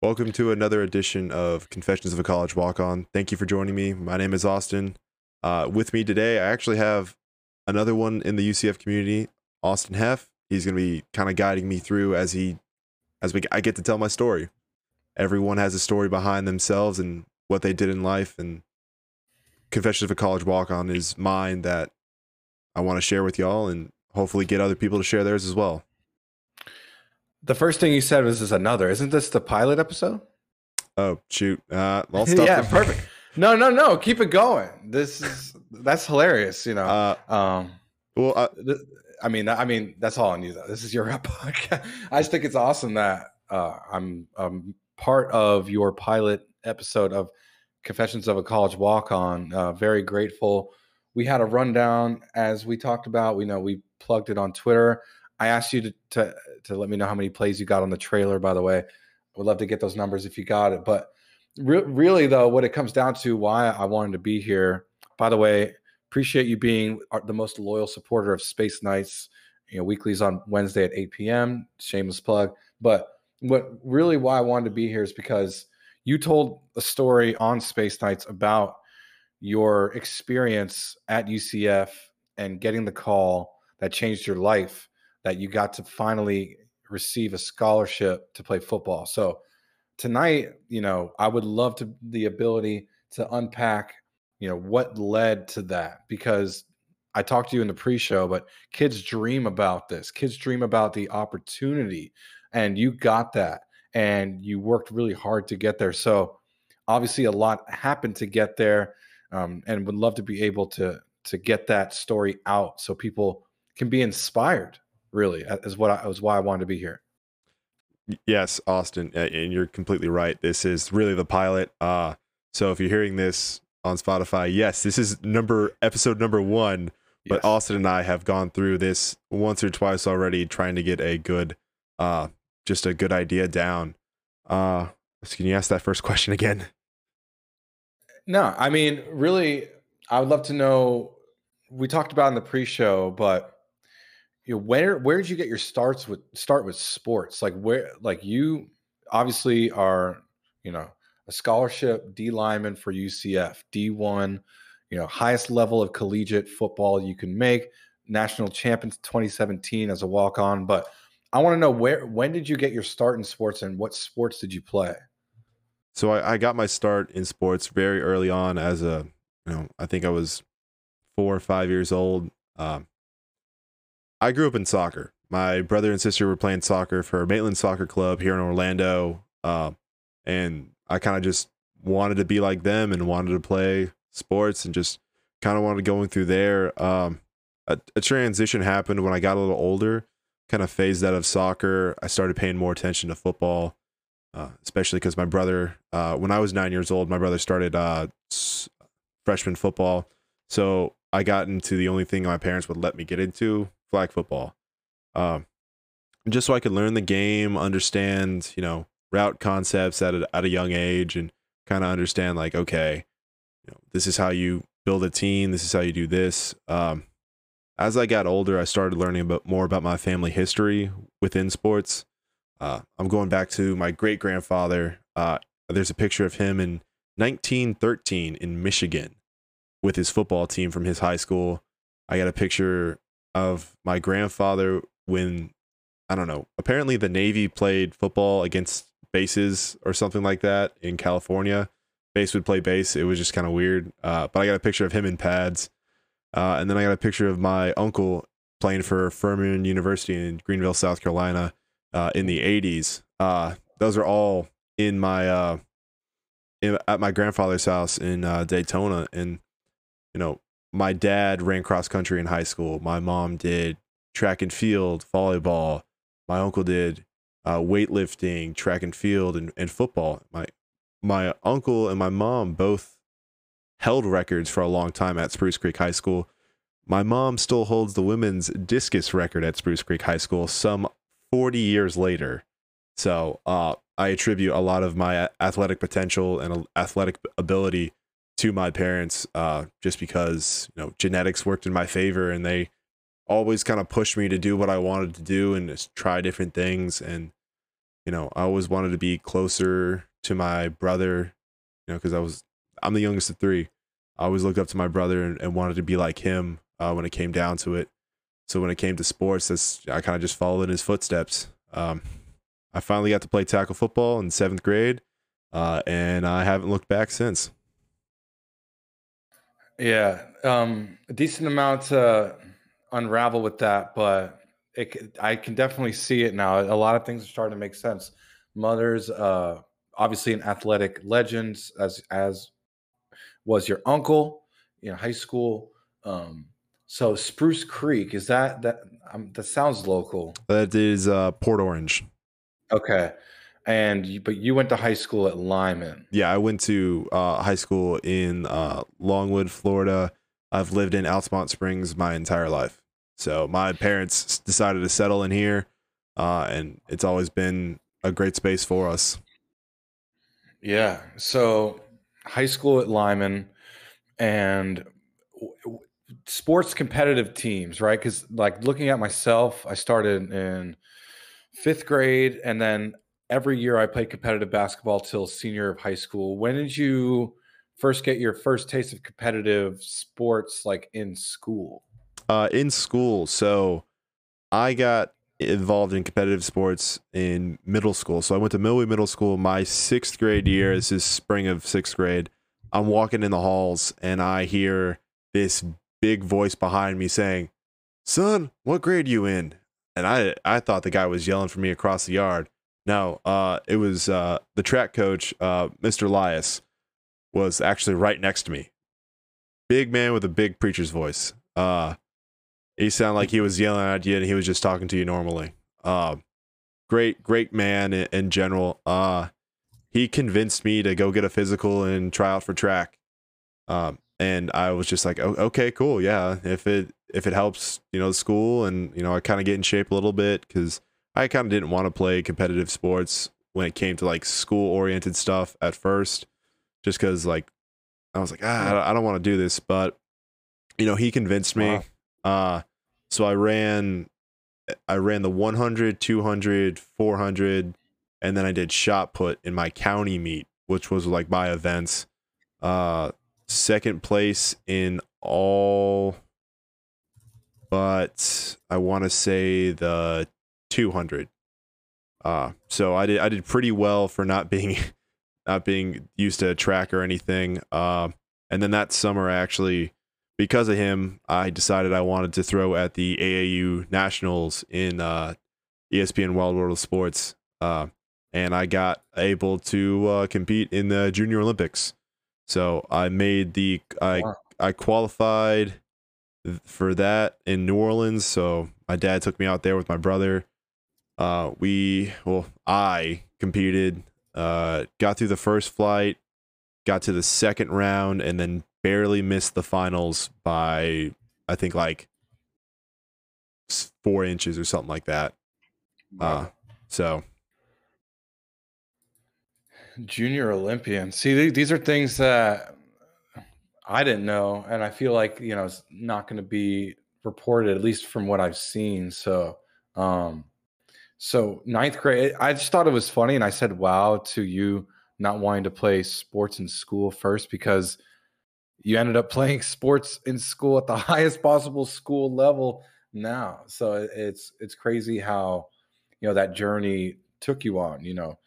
Welcome to another edition of Confessions of a College Walk On. Thank you for joining me. My name is Austin. Uh, with me today, I actually have another one in the UCF community, Austin Heff. He's going to be kind of guiding me through as he, as we, I get to tell my story. Everyone has a story behind themselves and what they did in life, and Confessions of a College Walk On is mine that I want to share with y'all and hopefully get other people to share theirs as well. The first thing you said was this another. Isn't this the pilot episode? Oh shoot! Uh, I'll stop. yeah, perfect. No, no, no. Keep it going. This is that's hilarious. You know. Uh, um, well, uh, th- I mean, I mean, that's all I need. Though. This is your podcast. I just think it's awesome that uh, I'm um, part of your pilot episode of Confessions of a College Walk On. Uh, very grateful. We had a rundown as we talked about. We know we plugged it on Twitter. I asked you to, to to let me know how many plays you got on the trailer. By the way, I would love to get those numbers if you got it. But re- really, though, what it comes down to, why I wanted to be here. By the way, appreciate you being the most loyal supporter of Space Nights. You know, weeklies on Wednesday at 8 p.m. Shameless plug. But what really why I wanted to be here is because you told a story on Space Nights about your experience at UCF and getting the call that changed your life that you got to finally receive a scholarship to play football. So tonight, you know, I would love to the ability to unpack, you know, what led to that because I talked to you in the pre-show, but kids dream about this. Kids dream about the opportunity and you got that and you worked really hard to get there. So obviously a lot happened to get there um, and would love to be able to to get that story out so people can be inspired really is what I was why I wanted to be here. Yes, Austin, and you're completely right. This is really the pilot. Uh, so if you're hearing this on Spotify, yes, this is number episode number one. But yes. Austin and I have gone through this once or twice already, trying to get a good, uh, just a good idea down. Uh, can you ask that first question again? No, I mean, really, I would love to know. We talked about in the pre-show, but you know, where where did you get your starts with start with sports? Like where like you obviously are, you know, a scholarship D lineman for UCF, D1, you know, highest level of collegiate football you can make, national champions 2017 as a walk on. But I want to know where when did you get your start in sports and what sports did you play? So I, I got my start in sports very early on as a, you know, I think I was four or five years old. Um, I grew up in soccer. My brother and sister were playing soccer for Maitland Soccer Club here in Orlando, uh, and I kind of just wanted to be like them and wanted to play sports and just kind of wanted going through there. Um, a, a, transition happened when I got a little older, kind of phased out of soccer. I started paying more attention to football, uh, especially because my brother, uh, when I was nine years old, my brother started uh, freshman football. So I got into the only thing my parents would let me get into, flag football. Um, just so I could learn the game, understand, you know, route concepts at a, at a young age and kind of understand like, okay, you know, this is how you build a team. This is how you do this. Um, as I got older, I started learning about more about my family history within sports. Uh, I'm going back to my great grandfather. Uh, there's a picture of him in 1913 in Michigan with his football team from his high school. I got a picture of my grandfather when I don't know. Apparently, the Navy played football against bases or something like that in California. Base would play base. It was just kind of weird. Uh, but I got a picture of him in pads, uh, and then I got a picture of my uncle playing for Furman University in Greenville, South Carolina, uh, in the '80s. Uh, those are all in my uh, in, at my grandfather's house in uh, Daytona, and you know my dad ran cross country in high school. My mom did track and field, volleyball. My uncle did uh, weightlifting, track and field, and, and football. My my uncle and my mom both held records for a long time at Spruce Creek High School. My mom still holds the women's discus record at Spruce Creek High School some 40 years later. So uh, I attribute a lot of my athletic potential and athletic ability to my parents uh, just because you know genetics worked in my favor and they always kind of pushed me to do what I wanted to do and just try different things and you know, I always wanted to be closer to my brother, you know, because I was I'm the youngest of three. I always looked up to my brother and, and wanted to be like him uh, when it came down to it. So when it came to sports, that's I kind of just followed in his footsteps. Um, I finally got to play tackle football in seventh grade, uh, and I haven't looked back since. Yeah, um, a decent amount to unravel with that, but it, I can definitely see it now. A lot of things are starting to make sense. Mother's uh, obviously an athletic legend, as as was your uncle, you know, high school. Um, so Spruce Creek is that that um, that sounds local. That is uh, Port Orange. Okay, and you, but you went to high school at Lyman. Yeah, I went to uh, high school in uh, Longwood, Florida. I've lived in Altamonte Springs my entire life. So my parents decided to settle in here, uh, and it's always been a great space for us. Yeah. So high school at Lyman, and sports competitive teams, right? Because like looking at myself, I started in fifth grade, and then every year I played competitive basketball till senior of high school. When did you first get your first taste of competitive sports, like in school? Uh, in school, so I got involved in competitive sports in middle school. So I went to Milwee Middle School my sixth grade year. This is spring of sixth grade. I'm walking in the halls and I hear this big voice behind me saying, "Son, what grade you in?" And I I thought the guy was yelling for me across the yard. No, uh, it was uh, the track coach, uh, Mr. Lias, was actually right next to me. Big man with a big preacher's voice. Uh, he sounded like he was yelling at you, and he was just talking to you normally. Uh, great, great man in, in general. Uh, he convinced me to go get a physical and try out for track. Um, and I was just like, oh, okay, cool, yeah. If it if it helps, you know, school and you know, I kind of get in shape a little bit because I kind of didn't want to play competitive sports when it came to like school oriented stuff at first, just because like I was like, ah, I don't want to do this, but you know, he convinced me. Wow. Uh, so I ran, I ran the 100, 200, 400, and then I did shot put in my county meet, which was like my events. Uh, second place in all but I want to say the 200. Uh, so I did I did pretty well for not being not being used to a track or anything. Uh, and then that summer, actually, because of him, I decided I wanted to throw at the AAU Nationals in uh, ESPN Wide World of Sports. Uh, and I got able to uh, compete in the Junior Olympics. So I made the I wow. I qualified for that in New Orleans. So my dad took me out there with my brother. Uh, we well, I competed, uh, got through the first flight, got to the second round, and then barely missed the finals by I think like four inches or something like that. Uh, so junior Olympian. See, these are things that I didn't know, and I feel like you know it's not going to be reported at least from what I've seen. So, um, so ninth grade, I just thought it was funny, and I said "wow" to you not wanting to play sports in school first because you ended up playing sports in school at the highest possible school level now. So it's it's crazy how you know that journey took you on. You know,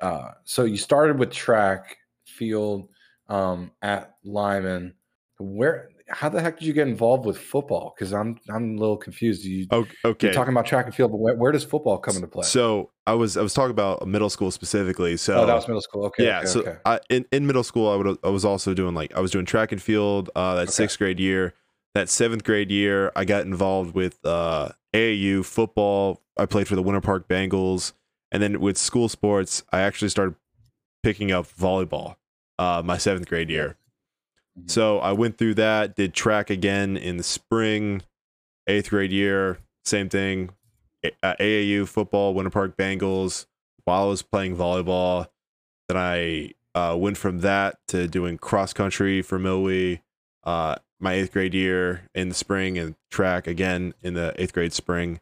uh, so you started with track, field, um, at Lyman. Where? How the heck did you get involved with football? Because I'm I'm a little confused. You okay? You're talking about track and field, but where, where, does football come into play? So I was I was talking about middle school specifically. So oh, that was middle school. Okay. Yeah. Okay, so okay. I, in in middle school, I would I was also doing like I was doing track and field. Uh, that okay. sixth grade year, that seventh grade year, I got involved with uh AAU football. I played for the Winter Park Bengals, and then with school sports, I actually started picking up volleyball uh, my seventh grade year. Mm-hmm. So I went through that, did track again in the spring, eighth grade year, same thing. A- AAU football, Winter Park Bengals, while I was playing volleyball. Then I uh, went from that to doing cross country for Milwee uh, my eighth grade year in the spring and track again in the eighth grade spring.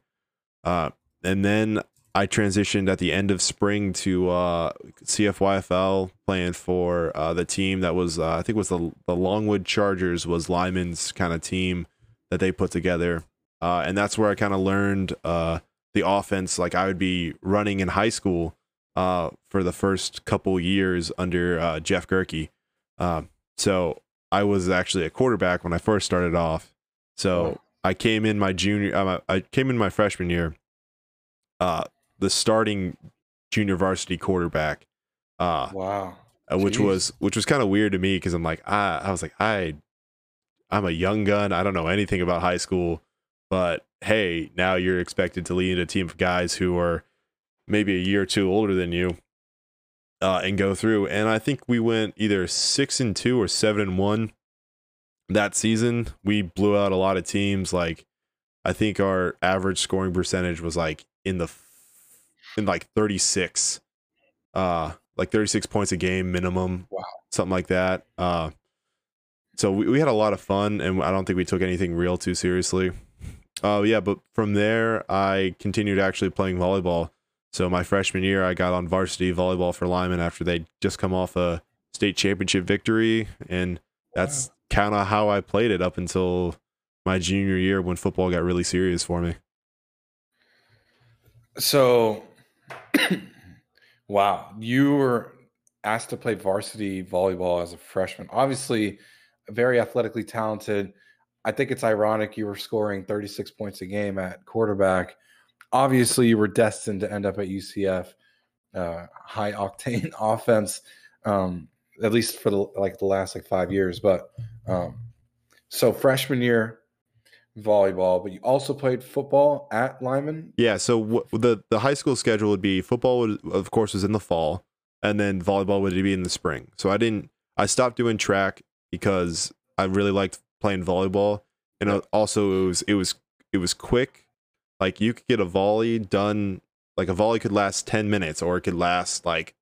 Uh, and then I transitioned at the end of spring to uh, CFYFL, playing for uh, the team that was uh, I think was the the Longwood Chargers was Lyman's kind of team that they put together, uh, and that's where I kind of learned uh, the offense. Like I would be running in high school uh, for the first couple years under Jeff Gerke, so I was actually a quarterback when I first started off. So I came in my junior, I came in my freshman year. Uh, the starting junior varsity quarterback. Uh, wow. Uh, which was which was kind of weird to me because I'm like I I was like I I'm a young gun. I don't know anything about high school, but hey, now you're expected to lead a team of guys who are maybe a year or two older than you, uh, and go through. And I think we went either six and two or seven and one that season. We blew out a lot of teams. Like I think our average scoring percentage was like in the in like 36 uh like 36 points a game minimum wow. something like that uh so we, we had a lot of fun and i don't think we took anything real too seriously. Oh uh, yeah but from there i continued actually playing volleyball. So my freshman year i got on varsity volleyball for lyman after they just come off a state championship victory and that's wow. kind of how i played it up until my junior year when football got really serious for me. So wow, you were asked to play varsity volleyball as a freshman. Obviously, very athletically talented. I think it's ironic you were scoring 36 points a game at quarterback. Obviously, you were destined to end up at UCF. Uh, high octane offense, um, at least for the like the last like five years. But um, so freshman year, volleyball, but you also played football at Lyman. Yeah, so w- the the high school schedule would be football, would, of course, was in the fall, and then volleyball would be in the spring. So I didn't. I stopped doing track because I really liked playing volleyball, and yeah. also it was it was it was quick. Like you could get a volley done. Like a volley could last ten minutes, or it could last like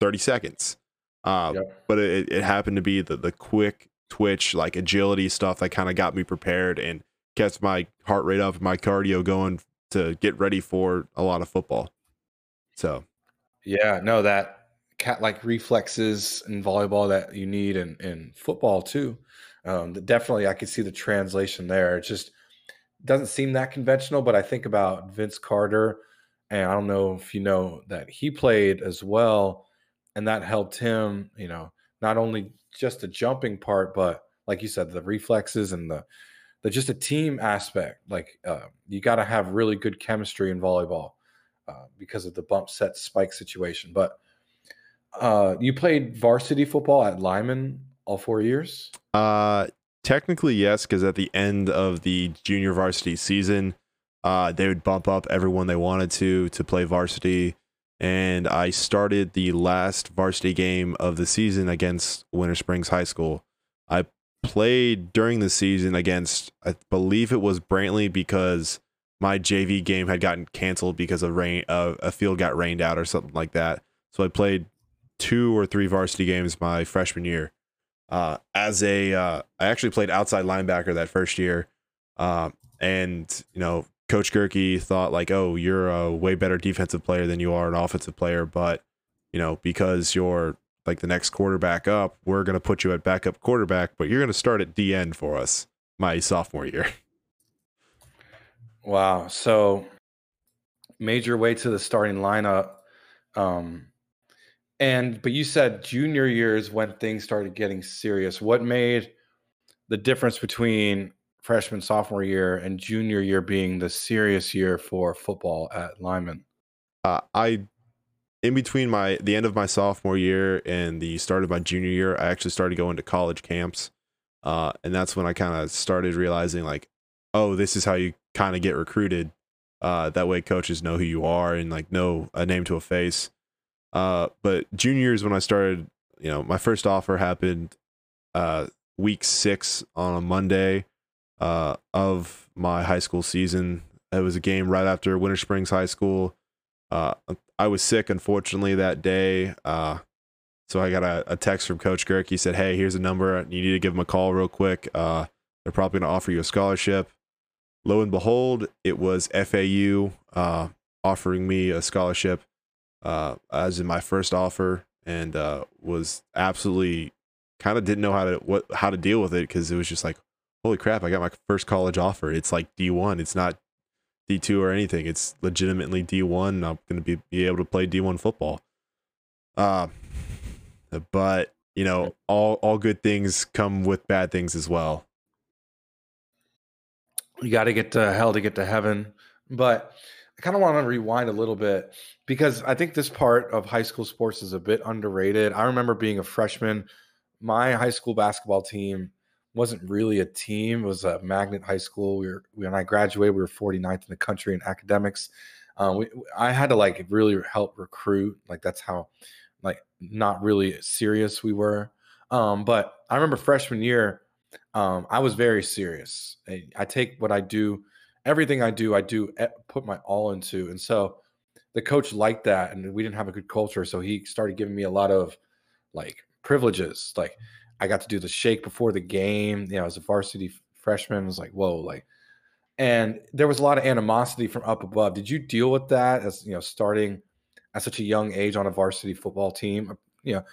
thirty seconds. Uh. But it, it happened to be the the quick twitch, like agility stuff that kind of got me prepared and kept my heart rate up, my cardio going to get ready for a lot of football. So, yeah, no, that cat like reflexes in volleyball that you need in, in football too. Um, definitely, I could see the translation there. It just doesn't seem that conventional, but I think about Vince Carter, and I don't know if you know that he played as well, and that helped him, you know, not only just the jumping part, but like you said, the reflexes and the the just a team aspect. Like uh, you got to have really good chemistry in volleyball uh, because of the bump set spike situation. But uh, you played varsity football at Lyman all four years. Uh, technically yes, because at the end of the junior varsity season, uh, they would bump up everyone they wanted to to play varsity. And I started the last varsity game of the season against Winter Springs High School. I played during the season against, I believe it was Brantley because my JV game had gotten canceled because of rain. Uh, a field got rained out or something like that. So I played two or three varsity games my freshman year. Uh, as a, uh, I actually played outside linebacker that first year. Uh, and you know, Coach Gerke thought like, oh, you're a way better defensive player than you are an offensive player, but you know, because you're like the next quarterback up, we're going to put you at backup quarterback, but you're going to start at DN for us my sophomore year. Wow. So major way to the starting lineup. Um, and but you said junior year is when things started getting serious. What made the difference between freshman sophomore year and junior year being the serious year for football at Lyman? Uh, I in between my the end of my sophomore year and the start of my junior year, I actually started going to college camps. Uh, and that's when I kind of started realizing like, oh, this is how you kind of get recruited. Uh, that way coaches know who you are and like know a name to a face. Uh, but junior is when I started, you know, my first offer happened uh, week six on a Monday uh, of my high school season. It was a game right after Winter Springs High School. Uh, I was sick, unfortunately, that day. Uh, so I got a, a, text from Coach Gerke. He said, "Hey, here's a number. You need to give him a call real quick. Uh, they're probably going to offer you a scholarship." Lo and behold, it was FAU. Uh, offering me a scholarship uh, as in my first offer, and uh, was absolutely kind of didn't know how to what how to deal with it because it was just like, holy crap, I got my first college offer. It's like D one. It's not D two or anything. It's legitimately D one. I'm going to be be able to play D one football. Uh, but you know, all all good things come with bad things as well. You got to get to hell to get to heaven, but I kind of want to rewind a little bit because I think this part of high school sports is a bit underrated. I remember being a freshman. My high school basketball team wasn't really a team; it was a magnet high school. We were when I graduated, we were 49th in the country in academics. Um, we, I had to like really help recruit. Like that's how like not really serious we were. Um, but I remember freshman year, um, I was very serious. I, I, take what I do, everything I do, I do put my all into. And so the coach liked that, and we didn't have a good culture, so he started giving me a lot of like privileges. Like I got to do the shake before the game. You know, as a varsity freshman, I was like, whoa, like. And there was a lot of animosity from up above. Did you deal with that as you know, starting at such a young age on a varsity football team. You know,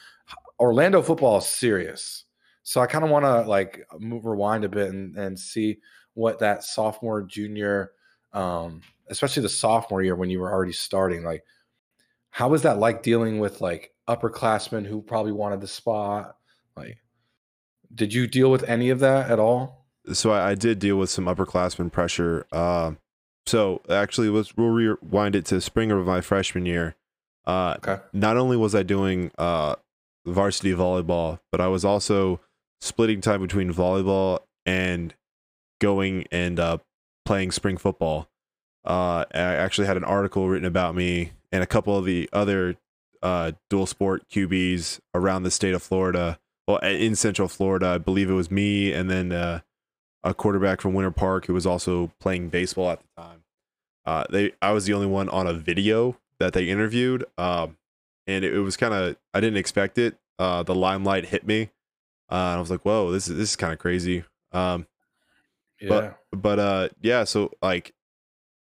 Orlando football is serious. So I kind of want to like move, rewind a bit and, and see what that sophomore, junior, um, especially the sophomore year when you were already starting, like how was that like dealing with like upperclassmen who probably wanted the spot? Like, did you deal with any of that at all? So I, I did deal with some upperclassmen pressure. Uh, so actually, let's we'll rewind it to spring of my freshman year. Uh, okay. Not only was I doing uh, varsity volleyball, but I was also splitting time between volleyball and going and uh, playing spring football. Uh, I actually had an article written about me and a couple of the other uh, dual sport QBs around the state of Florida. Well, in Central Florida, I believe it was me and then uh, a quarterback from Winter Park who was also playing baseball at the time. Uh, they, I was the only one on a video that they interviewed. Um, and it, it was kind of I didn't expect it. Uh, the limelight hit me. Uh, and I was like, "Whoa, this is this is kind of crazy." Um, yeah. But but uh, yeah. So like,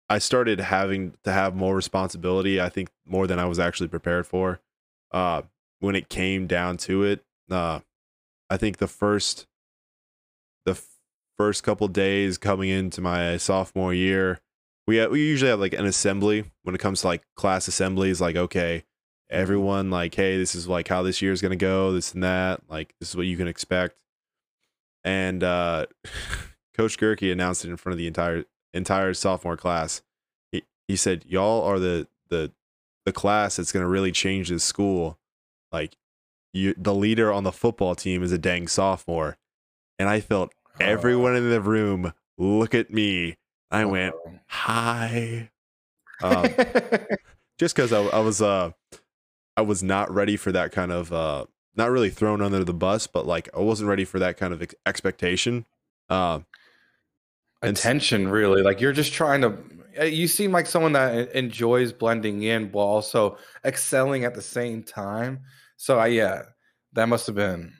I started having to have more responsibility. I think more than I was actually prepared for. Uh, when it came down to it, uh, I think the first the first couple days coming into my sophomore year, we we usually have like an assembly when it comes to like class assemblies. Like, okay, everyone like, hey, this is like how this year is gonna go, this and that. Like, this is what you can expect. And uh, Coach Gerke announced it in front of the entire entire sophomore class. He he said, "Y'all are the the the class that's gonna really change this school. Like, you the leader on the football team is a dang sophomore." And I felt everyone in the room look at me I went, hi. Um, just because I, I, was uh I was not ready for that kind of uh not really thrown under the bus, but like I wasn't ready for that kind of ex- expectation. Uh, Attention, really. Like you're just trying to. Eh, you seem like someone that enjoys blending in while also excelling at the same time. So I yeah, that must have been.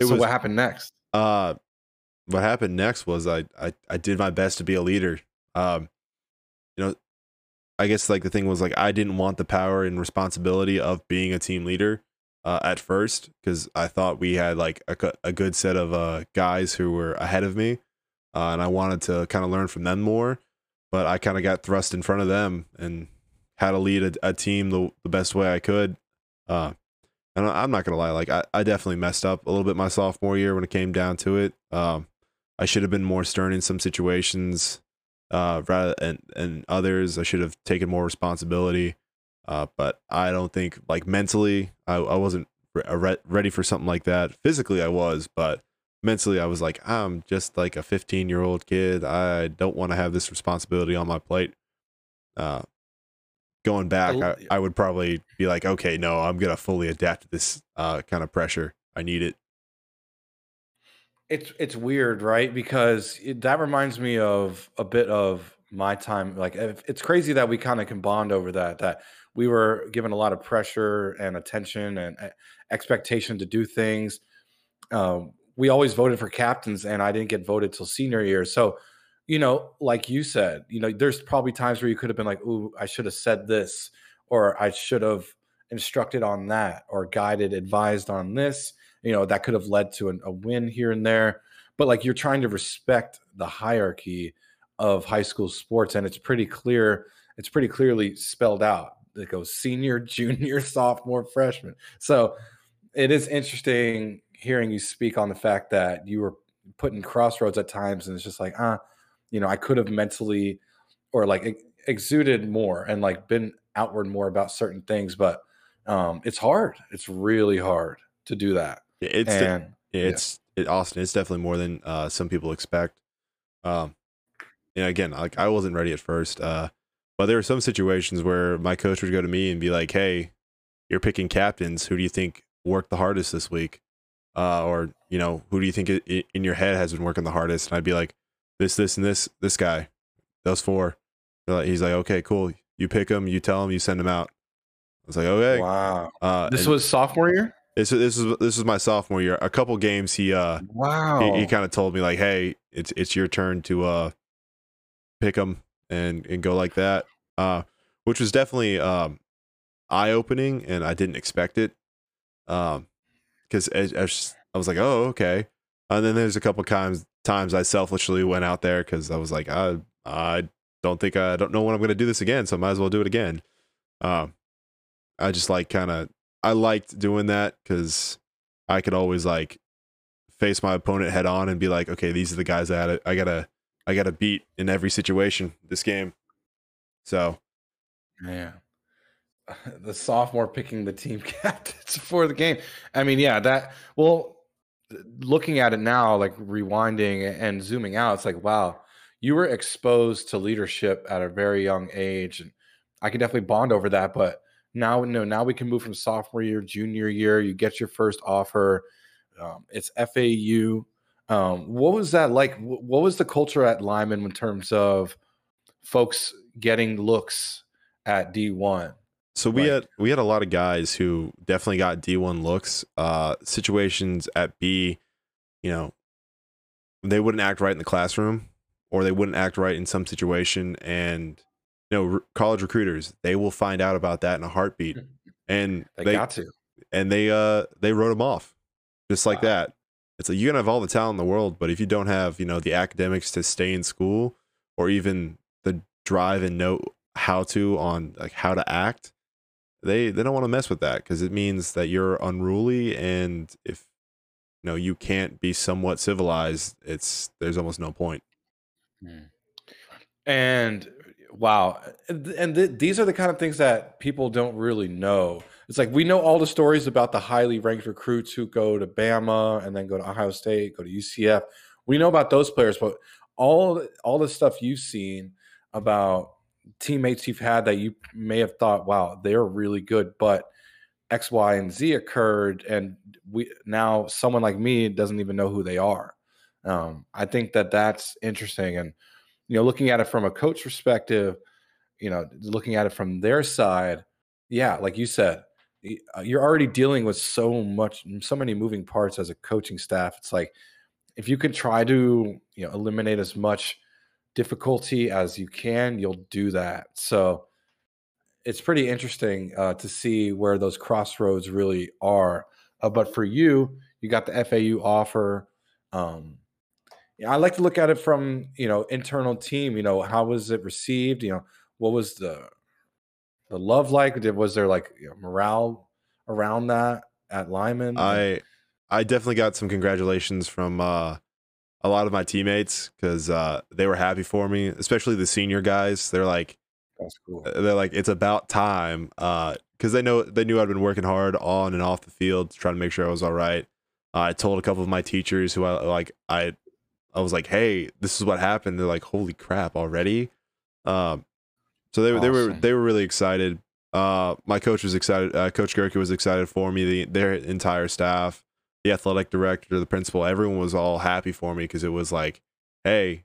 It so was, what happened next? Uh, what happened next was I, I I did my best to be a leader um, you know, I guess like the thing was like I didn't want the power and responsibility of being a team leader uh, at first because I thought we had like a, a good set of uh, guys who were ahead of me, uh, and I wanted to kind of learn from them more. But I kind of got thrust in front of them and had to lead a, a team the, the best way I could. Uh, and I'm not gonna lie, like I, I definitely messed up a little bit my sophomore year when it came down to it. Um, I should have been more stern in some situations uh, rather and and others. I should have taken more responsibility. Uh, but I don't think like mentally I, I wasn't re- ready for something like that. Physically I was, but mentally I was like I'm just like a 15 year old kid. I don't want to have this responsibility on my plate. Uh, going back, I, I would probably be like, okay, no, I'm gonna fully adapt to this uh, kind of pressure. I need it. It's it's weird, right? Because it, that reminds me of a bit of my time. Like it's crazy that we kind of can bond over that. That we were given a lot of pressure and attention and uh, expectation to do things. Um, we always voted for captains, and I didn't get voted till senior year. So you know, like you said, you know, there's probably times where you could have been like, "Ooh, I should have said this," or "I should have instructed on that," or guided, advised on this. You know, that could have led to an, a win here and there. But like you're trying to respect the hierarchy of high school sports, and it's pretty clear. It's pretty clearly spelled out. It goes senior, junior, sophomore, freshman. So it is interesting hearing you speak on the fact that you were putting crossroads at times, and it's just like, ah, you know, I could have mentally or like exuded more and like been outward more about certain things, but um, it's hard. It's really hard to do that. It's and, it's yeah. it, Austin. It's definitely more than uh, some people expect. Um, and again, like I wasn't ready at first, uh, but there were some situations where my coach would go to me and be like, "Hey, you're picking captains. Who do you think worked the hardest this week?" Uh, or you know, who do you think it, in your head has been working the hardest? And I'd be like, "This, this, and this. This guy. Those four. Like, he's like, "Okay, cool. You pick them. You tell them. You send them out." I was like, "Okay." Wow. Uh, this was sophomore year. This this is this is my sophomore year. A couple games, he uh, wow, he, he kind of told me like, "Hey, it's it's your turn to uh, pick them and and go like that." Uh, which was definitely um, eye opening, and I didn't expect it. Um, because I was like, "Oh, okay." And then there's a couple times times I selfishly went out there because I was like, I I don't think I don't know when I'm going to do this again, so I might as well do it again. Um, I just like kind of I liked doing that because I could always like face my opponent head on and be like, okay, these are the guys that I gotta I gotta beat in every situation this game. So, yeah, the sophomore picking the team captains for the game. I mean, yeah, that well, looking at it now, like rewinding and zooming out, it's like, wow, you were exposed to leadership at a very young age, and I can definitely bond over that, but now, no, now we can move from sophomore year, junior year. You get your first offer. Um, it's FAU. Um, what was that like? What was the culture at Lyman in terms of folks getting looks at D1? So we like, had we had a lot of guys who definitely got D1 looks. Uh, situations at B, you know, they wouldn't act right in the classroom, or they wouldn't act right in some situation, and you know, college recruiters, they will find out about that in a heartbeat. And they, they got to. And they uh they wrote them off. Just like wow. that. It's like you can have all the talent in the world, but if you don't have, you know, the academics to stay in school or even the drive and know how to on like how to act, they they don't want to mess with that because it means that you're unruly and if you know you can't be somewhat civilized, it's there's almost no. Hmm. And Wow. And th- these are the kind of things that people don't really know. It's like we know all the stories about the highly ranked recruits who go to Bama and then go to Ohio State, go to UCF. We know about those players, but all all the stuff you've seen about teammates you've had that you may have thought, wow, they're really good, but X, Y, and Z occurred, and we now someone like me doesn't even know who they are. Um, I think that that's interesting, and you know, looking at it from a coach perspective, you know, looking at it from their side, yeah, like you said, uh, you're already dealing with so much, so many moving parts as a coaching staff. It's like if you could try to, you know, eliminate as much difficulty as you can, you'll do that. So it's pretty interesting uh, to see where those crossroads really are. Uh, but for you, you got the FAU offer. Um, I like to look at it from you know internal team. You know, how was it received? You know, what was the the love like? Did was there like you know, morale around that at Lyman? I I definitely got some congratulations from uh, a lot of my teammates because uh, they were happy for me, especially the senior guys. They're like, that's cool. Uh, they're like, it's about time because uh, they know they knew I'd been working hard on and off the field to try to make sure I was all right. Uh, I told a couple of my teachers who I like I I was like, "Hey, this is what happened." They're like, "Holy crap, already!" Um, so they awesome. they were they were really excited. Uh, my coach was excited. Uh, coach Gerke was excited for me. The their entire staff, the athletic director, the principal, everyone was all happy for me because it was like, "Hey,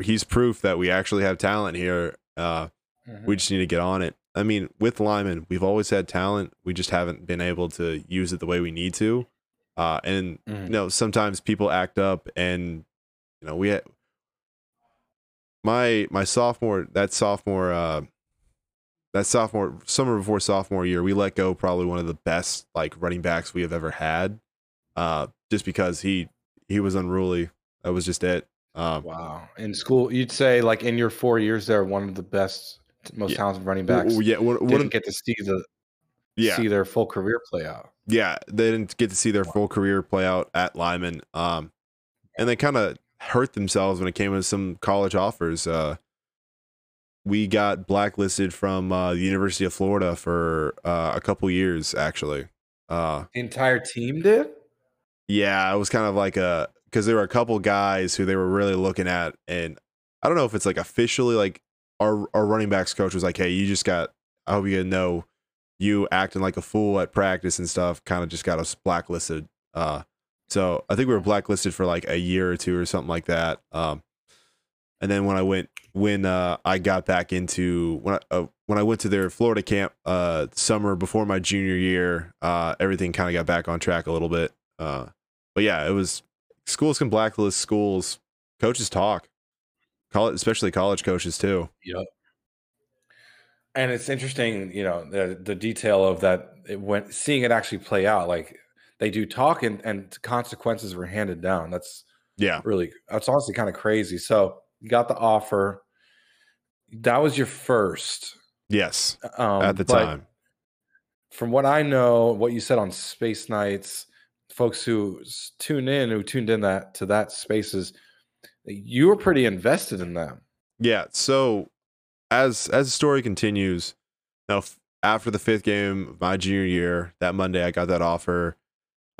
he's proof that we actually have talent here. Uh, mm-hmm. We just need to get on it." I mean, with Lyman, we've always had talent. We just haven't been able to use it the way we need to. Uh, and mm-hmm. you know, sometimes people act up and you know, we had, my my sophomore that sophomore uh that sophomore summer before sophomore year, we let go probably one of the best like running backs we have ever had. Uh, just because he he was unruly. That was just it. Um, wow. In school, you'd say like in your four years there, one of the best, most yeah. talented running backs. Well, yeah, one, didn't get to see the yeah see their full career play out. Yeah, they didn't get to see their wow. full career play out at Lyman. Um, and they kind of hurt themselves when it came to some college offers. Uh, we got blacklisted from uh, the University of Florida for uh, a couple years, actually. Uh, the entire team did. Yeah, it was kind of like a because there were a couple guys who they were really looking at, and I don't know if it's like officially like our our running backs coach was like, "Hey, you just got. I hope you know you acting like a fool at practice and stuff. Kind of just got us blacklisted. Uh, so I think we were blacklisted for like a year or two or something like that. Um, and then when I went when uh, I got back into when I, uh, when I went to their Florida camp uh, summer before my junior year, uh, everything kind of got back on track a little bit. Uh, but yeah, it was schools can blacklist schools. Coaches talk, college, especially college coaches too. Yep. And it's interesting, you know, the the detail of that. It went seeing it actually play out. Like they do talk, and and consequences were handed down. That's yeah, really. That's honestly kind of crazy. So you got the offer. That was your first. Yes. Um, at the time. From what I know, what you said on Space Nights, folks who tune in, who tuned in that to that spaces, you were pretty invested in them. Yeah. So as as the story continues, now after the fifth game of my junior year, that Monday I got that offer.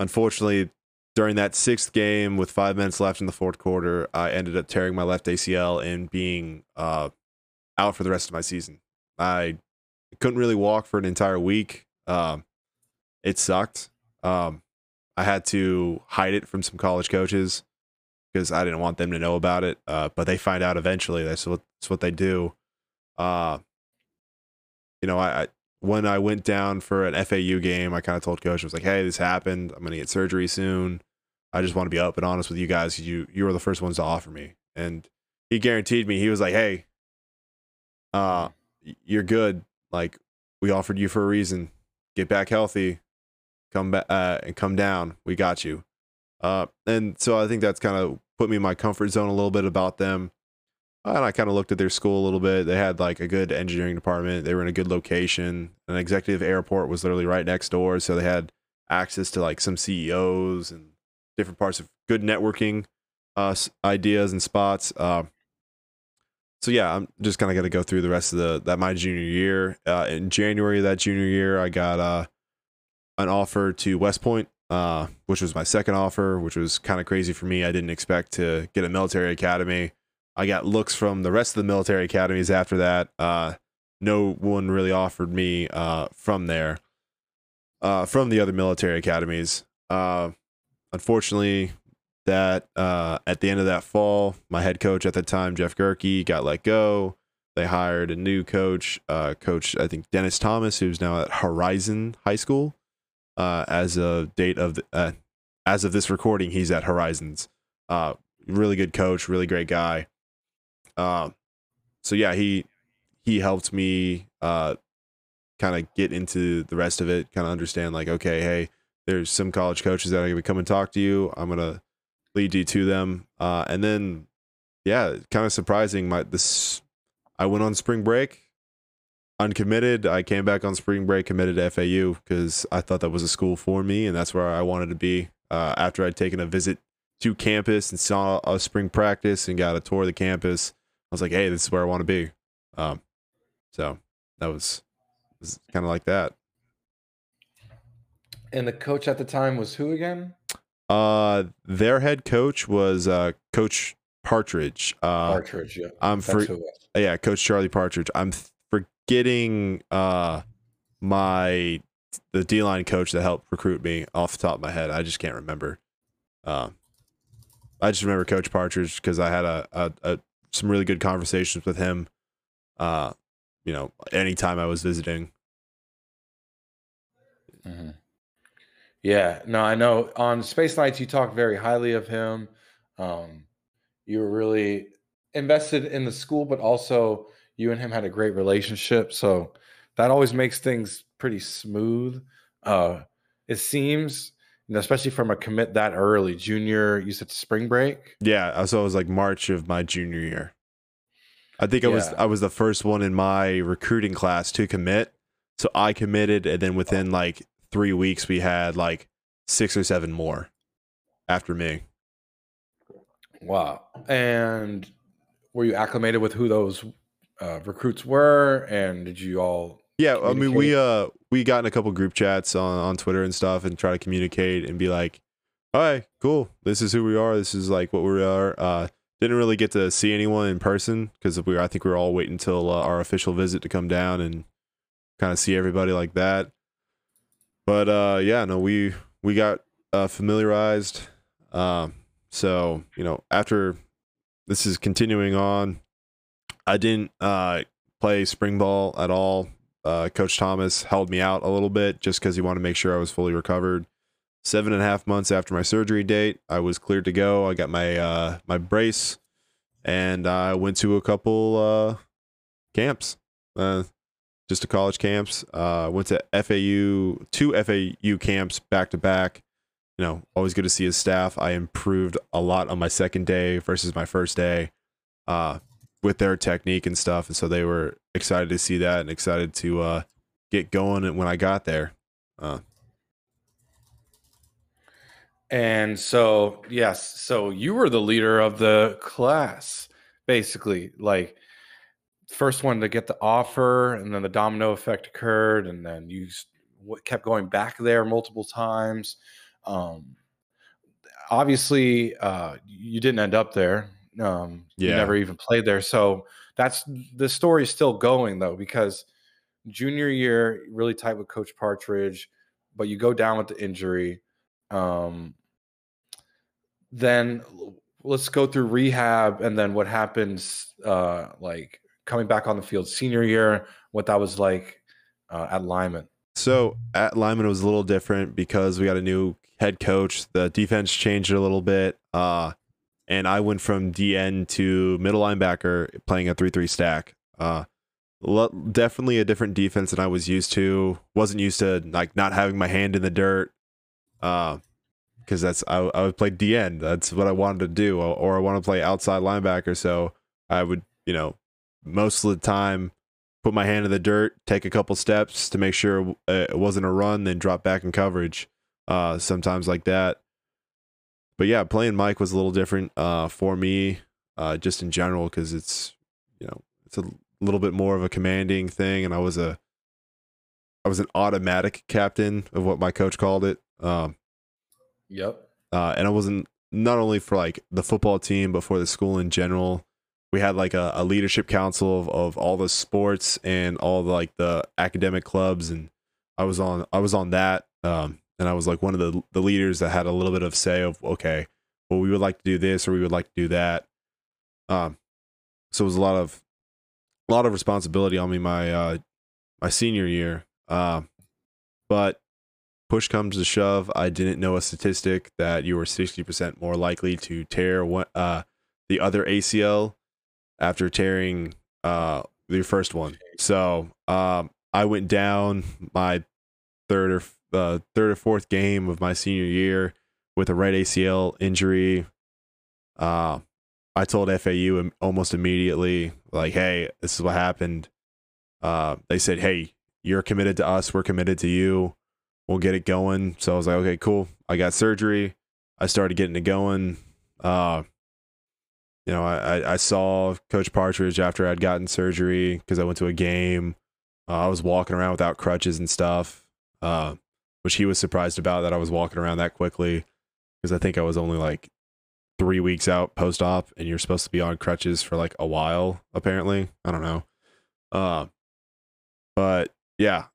Unfortunately, during that sixth game with five minutes left in the fourth quarter, I ended up tearing my left ACL and being uh, out for the rest of my season. I couldn't really walk for an entire week. Um, it sucked. Um, I had to hide it from some college coaches because I didn't want them to know about it. Uh, but they find out eventually. That's what that's what they do. Uh, you know, I, I when I went down for an FAU game, I kind of told coach, I was like, "Hey, this happened. I'm gonna get surgery soon. I just want to be up and honest with you guys. You you were the first ones to offer me, and he guaranteed me. He was like, "Hey, uh, you're good. Like we offered you for a reason. Get back healthy, come back uh, and come down. We got you." Uh, and so I think that's kind of put me in my comfort zone a little bit about them. And I kind of looked at their school a little bit. They had like a good engineering department. They were in a good location. An executive airport was literally right next door, so they had access to like some CEOs and different parts of good networking uh, ideas and spots. Uh, so yeah, I'm just kind of to go through the rest of the that my junior year. Uh, in January of that junior year, I got uh, an offer to West Point, uh, which was my second offer, which was kind of crazy for me. I didn't expect to get a military academy. I got looks from the rest of the military academies after that. Uh, no one really offered me uh, from there, uh, from the other military academies. Uh, unfortunately, that uh, at the end of that fall, my head coach at the time, Jeff Gerke, got let go. They hired a new coach, coach I think Dennis Thomas, who's now at Horizon High School. Uh, as of date of the, uh, as of this recording, he's at Horizons. Uh, really good coach, really great guy. Uh, so yeah, he he helped me uh, kind of get into the rest of it, kind of understand like, okay, hey, there's some college coaches that are to come and talk to you. I'm to lead you to them. Uh, and then, yeah, kind of surprising. My this, I went on spring break, uncommitted. I came back on spring break, committed to FAU because I thought that was a school for me, and that's where I wanted to be. Uh, after I'd taken a visit to campus and saw a spring practice and got a tour of the campus, I was like, "Hey, this is where I want to be." Um, so that was, was kind of like that. And the coach at the time was who again? Uh, their head coach was uh Coach Partridge. Uh, Partridge, yeah. I'm for yeah, Coach Charlie Partridge. I'm forgetting uh my the D line coach that helped recruit me off the top of my head. I just can't remember. Uh, I just remember Coach Partridge because I had a, a, a, some really good conversations with him. Uh, you know, anytime I was visiting. Mm-hmm. Yeah, no, I know. On Space Nights, you talked very highly of him. Um, you were really, invested in the school, but also you and him had a great relationship. So that always makes things pretty smooth. Uh, it seems, you know, especially from a commit that early, junior, you said spring break. Yeah, so it was like March of my junior year. I think I yeah. was I was the first one in my recruiting class to commit. So I committed, and then within like three weeks, we had like six or seven more after me. Wow! And were you acclimated with who those uh, recruits were, and did you all? Yeah, I mean, we uh we got in a couple group chats on on Twitter and stuff, and try to communicate and be like, "All right, cool. This is who we are. This is like what we are." Uh, didn't really get to see anyone in person because we I think we were all waiting until uh, our official visit to come down and kind of see everybody like that. But uh, yeah, no, we we got uh, familiarized. Um, so you know, after this is continuing on, I didn't uh, play spring ball at all. Uh, Coach Thomas held me out a little bit just because he wanted to make sure I was fully recovered seven and a half months after my surgery date, I was cleared to go. I got my uh, my brace, and I went to a couple uh, camps, uh, just to college camps. Uh, went to FAU, two FAU camps back to back. You know, always good to see his staff. I improved a lot on my second day versus my first day uh, with their technique and stuff, and so they were excited to see that and excited to uh, get going when I got there. Uh, and so, yes, so you were the leader of the class, basically. Like, first one to get the offer, and then the domino effect occurred, and then you kept going back there multiple times. Um, obviously, uh, you didn't end up there. Um, yeah. You never even played there. So that's the story is still going though, because junior year really tight with Coach Partridge, but you go down with the injury. Um, then let's go through rehab and then what happens uh like coming back on the field senior year what that was like uh, at lyman so at lyman it was a little different because we got a new head coach the defense changed a little bit uh and i went from dn to middle linebacker playing a 3-3 stack uh definitely a different defense than i was used to wasn't used to like not having my hand in the dirt uh because that's I, I would play DN. That's what I wanted to do, or, I want to play outside linebacker. So I would, you know, most of the time put my hand in the dirt, take a couple steps to make sure it wasn't a run, then drop back in coverage. Uh, sometimes like that. But yeah, playing Mike was a little different uh, for me, uh, just in general, because it's you know it's a little bit more of a commanding thing, and I was a I was an automatic captain of what my coach called it. Um, Yep. Uh, and I wasn't not only for like the football team, but for the school in general. We had like a, a leadership council of, of all the sports and all the like the academic clubs, and I was on I was on that, um, and I was like one of the the leaders that had a little bit of say of okay, well we would like to do this or we would like to do that. Um, so it was a lot of a lot of responsibility on me my uh my senior year. Uh, but push comes to shove, I didn't know a statistic that you were 60% more likely to tear one, uh, the other ACL after tearing uh, your first one. So um, I went down my third or uh, third or fourth game of my senior year with a right ACL injury. Uh, I told FAU almost immediately, like, "Hey, this is what happened." Uh, they said, "Hey, you're committed to us. We're committed to you we'll get it going. So I was like, okay, cool. I got surgery. I started getting it going. Uh, you know, I, I saw Coach Partridge after I'd gotten surgery because I went to a game. Uh, I was walking around without crutches and stuff, uh, which he was surprised about that I was walking around that quickly because I think I was only like three weeks out post op and you're supposed to be on crutches for like a while, apparently. I don't know. Uh, but yeah,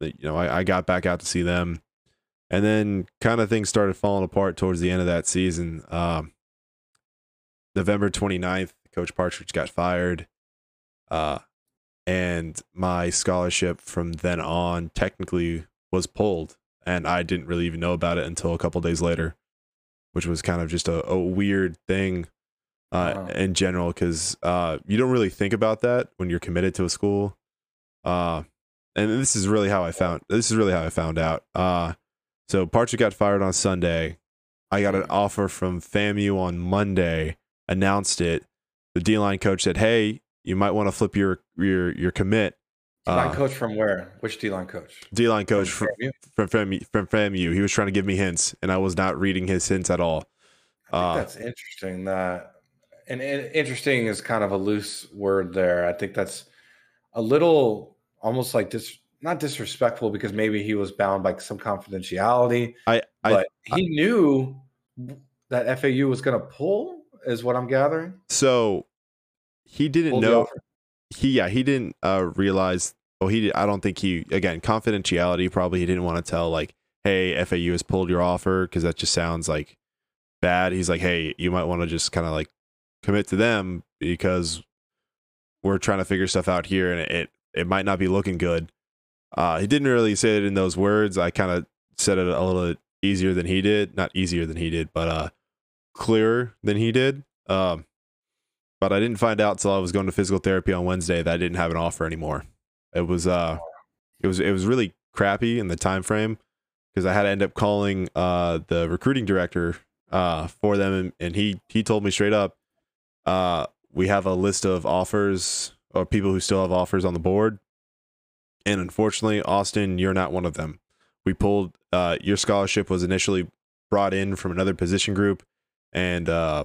you know, I, I got back out to see them. And then kind of things started falling apart towards the end of that season. Um, November 29th, Coach Partridge got fired. Uh, and my scholarship from then on technically was pulled. And I didn't really even know about it until a couple days later, which was kind of just a, a weird thing. uh, uh-huh. in general because uh, you don't really think about that when you're committed to a school. Uh, and this is really how I found this is really how I found out. Uh, so Partridge got fired on Sunday. I got an mm. offer from FAMU on Monday. Announced it. The D line coach said, "Hey, you might want to flip your your your commit." D line uh, coach from where? Which D line coach? D line coach from from FAMU. From FAMU. He was trying to give me hints, and I was not reading his hints at all. Uh, that's interesting. That and, and interesting is kind of a loose word there. I think that's a little almost like dis not disrespectful because maybe he was bound by some confidentiality. I, I but he I, knew that FAU was going to pull, is what I'm gathering. So he didn't know. He yeah he didn't uh, realize. Well, he I don't think he again confidentiality. Probably he didn't want to tell like, hey, FAU has pulled your offer because that just sounds like bad. He's like, hey, you might want to just kind of like commit to them because we're trying to figure stuff out here and it it might not be looking good. Uh, he didn't really say it in those words. I kind of said it a little easier than he did, not easier than he did, but uh, clearer than he did. Um, but I didn't find out until I was going to physical therapy on Wednesday that I didn't have an offer anymore. It was uh, it was it was really crappy in the time frame because I had to end up calling uh the recruiting director uh for them and, and he he told me straight up uh we have a list of offers or people who still have offers on the board. And unfortunately, Austin, you're not one of them. We pulled uh, your scholarship was initially brought in from another position group, and uh,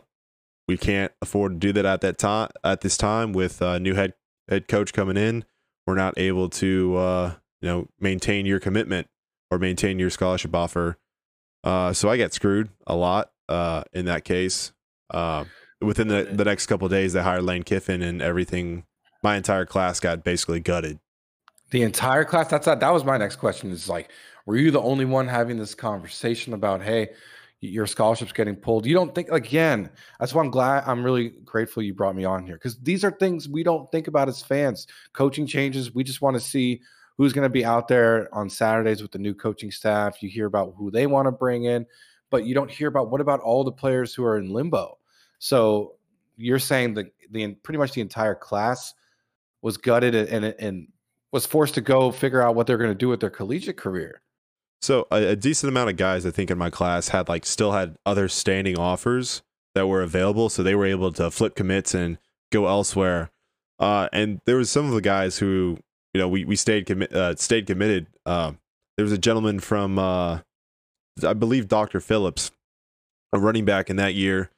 we can't afford to do that at that time. At this time, with a new head head coach coming in, we're not able to uh, you know maintain your commitment or maintain your scholarship offer. Uh, so I get screwed a lot uh, in that case. Uh, within the, the next couple days, they hired Lane Kiffin, and everything my entire class got basically gutted. The entire class. That's that. That was my next question. Is like, were you the only one having this conversation about, hey, your scholarship's getting pulled? You don't think again. That's why I'm glad. I'm really grateful you brought me on here because these are things we don't think about as fans. Coaching changes. We just want to see who's going to be out there on Saturdays with the new coaching staff. You hear about who they want to bring in, but you don't hear about what about all the players who are in limbo. So you're saying that the pretty much the entire class was gutted and and was forced to go figure out what they're going to do with their collegiate career. So a, a, decent amount of guys I think in my class had like still had other standing offers that were available, so they were able to flip commits and go elsewhere. Uh, and there was some of the guys who you know we we stayed commi- uh, stayed committed. Uh, there was a gentleman from uh, I believe Dr. Phillips, a running back in that year.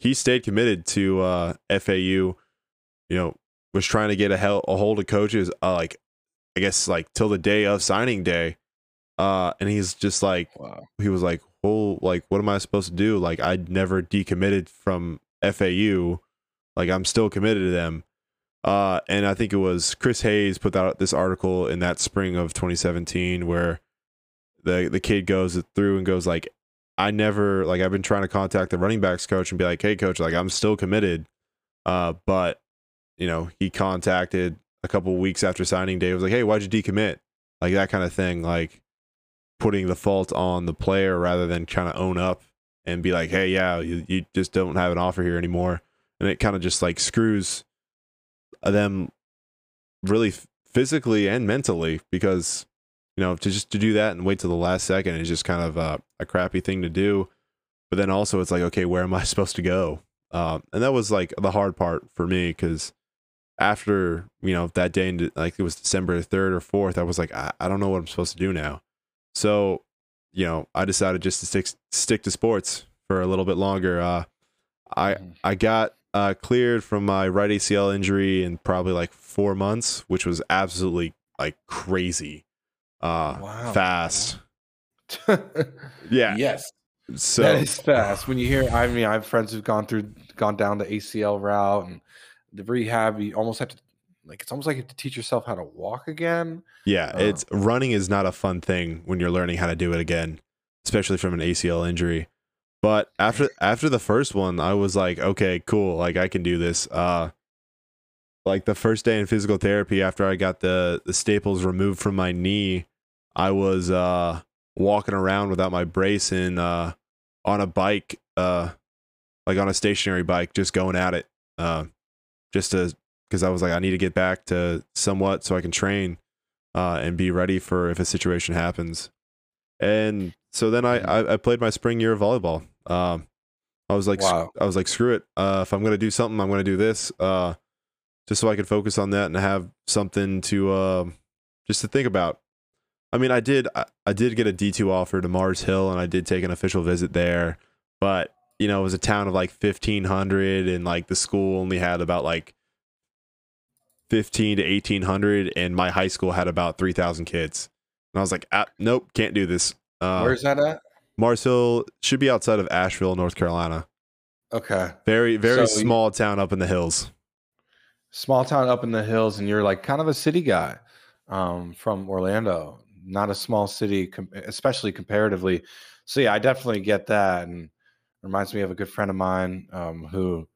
He stayed committed to uh, FAU. You know, was trying to get a, hel- a hold of coaches, uh, like I guess like till the day of signing day, uh, and he's just like, wow. he was like, oh, like what am I supposed to do? Like I never decommitted from FAU, like I'm still committed to them. Uh, and I think it was Chris Hayes put out this article in that spring of 2017 where the the kid goes through and goes like, I never like I've been trying to contact the running backs coach and be like, hey coach, like I'm still committed, uh, but you know, he contacted a couple weeks after signing day. Was like, hey, why'd you decommit? Like that kind of thing. Like putting the fault on the player rather than trying to own up and be like, hey, yeah, you, you just don't have an offer here anymore. And it kind of just like screws them really physically and mentally because you know to just to do that and wait till the last second is just kind of a, a crappy thing to do. But then also it's like okay where am i supposed to go? Um, and that was like the hard part for me because after you know that day like it was december 3rd or 4th i was like I, I don't know what i'm supposed to do now so you know i decided just to stick stick to sports for a little bit longer. Uh i mm. i got uh cleared from my right acl injury in probably like four months which was absolutely like crazy. Uh wow. fast. Yeah. Yes. So that is fast. When you hear i mean i have friends who've gone through gone down the acl route and the rehab you almost have to like it's almost like you have to teach yourself how to walk again yeah uh, it's running is not a fun thing when you're learning how to do it again especially from an acl injury. But after after the first one i was like okay cool like i can do this. Uh like the first day in physical therapy after i got the the staples removed from my knee i was uh walking around without my brace and uh on a bike uh like on a stationary bike, just going at it, uh, just to because I was like, I need to get back to somewhat so I can train uh, and be ready for if a situation happens. And so then I, mm-hmm. I, I played my spring year of volleyball. Um, I was like, wow. I was like, screw it. Uh, if I'm gonna do something, I'm gonna do this. Uh, just so I could focus on that and have something to uh, just to think about. I mean, I did I, I did get a D2 offer to Mars Hill, and I did take an official visit there, but you know, it was a town of like 1500, and like the school only had about like 15 to 1800, and my high school had about 3,000 kids. And I was like, ah, nope, can't do this. Uh, Where's that at? Mars Hill should be outside of Asheville, North Carolina. Okay. Very, very so small you, town up in the hills. Small town up in the hills, and you're like kind of a city guy um, from Orlando, not a small city, especially comparatively. So yeah, I definitely get that, and reminds me of a good friend of mine um, who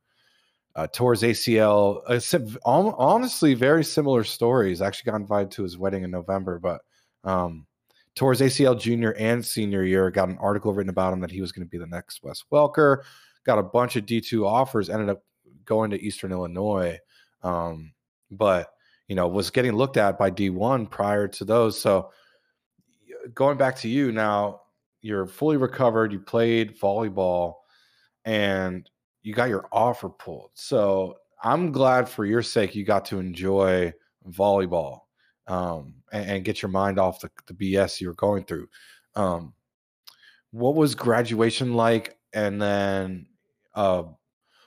uh, his ACL. Uh, honestly, very similar stories. Actually got invited to his wedding in November, but um, his ACL junior and senior year. Got an article written about him that he was going to be the next Wes Welker. Got a bunch of D2 offers, ended up going to Eastern Illinois. Um, but, you know, was getting looked at by D1 prior to those. So going back to you now, you're fully recovered. You played volleyball and you got your offer pulled. So I'm glad for your sake you got to enjoy volleyball um, and, and, get your mind off the, the BS you were going through. Um, what was graduation like? And then, uh,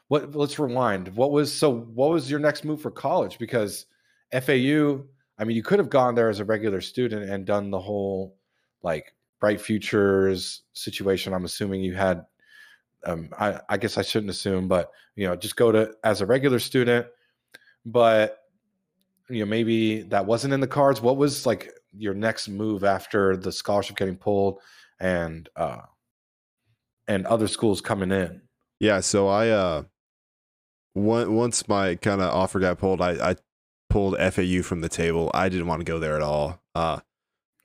what? Let's rewind. What was so? What was your next move for college? Because FAU, I mean, you could have gone there as a regular student and done the whole like bright futures situation. I'm assuming you had. Um, I, I guess I shouldn't assume, but you know, just go to as a regular student. But you know maybe that wasn't in the cards. What was like your next move after the scholarship getting pulled and uh and other schools coming in? Yeah so i uh once my kind of offer got pulled i i pulled fau from the table. I didn't want to go there at all. Uh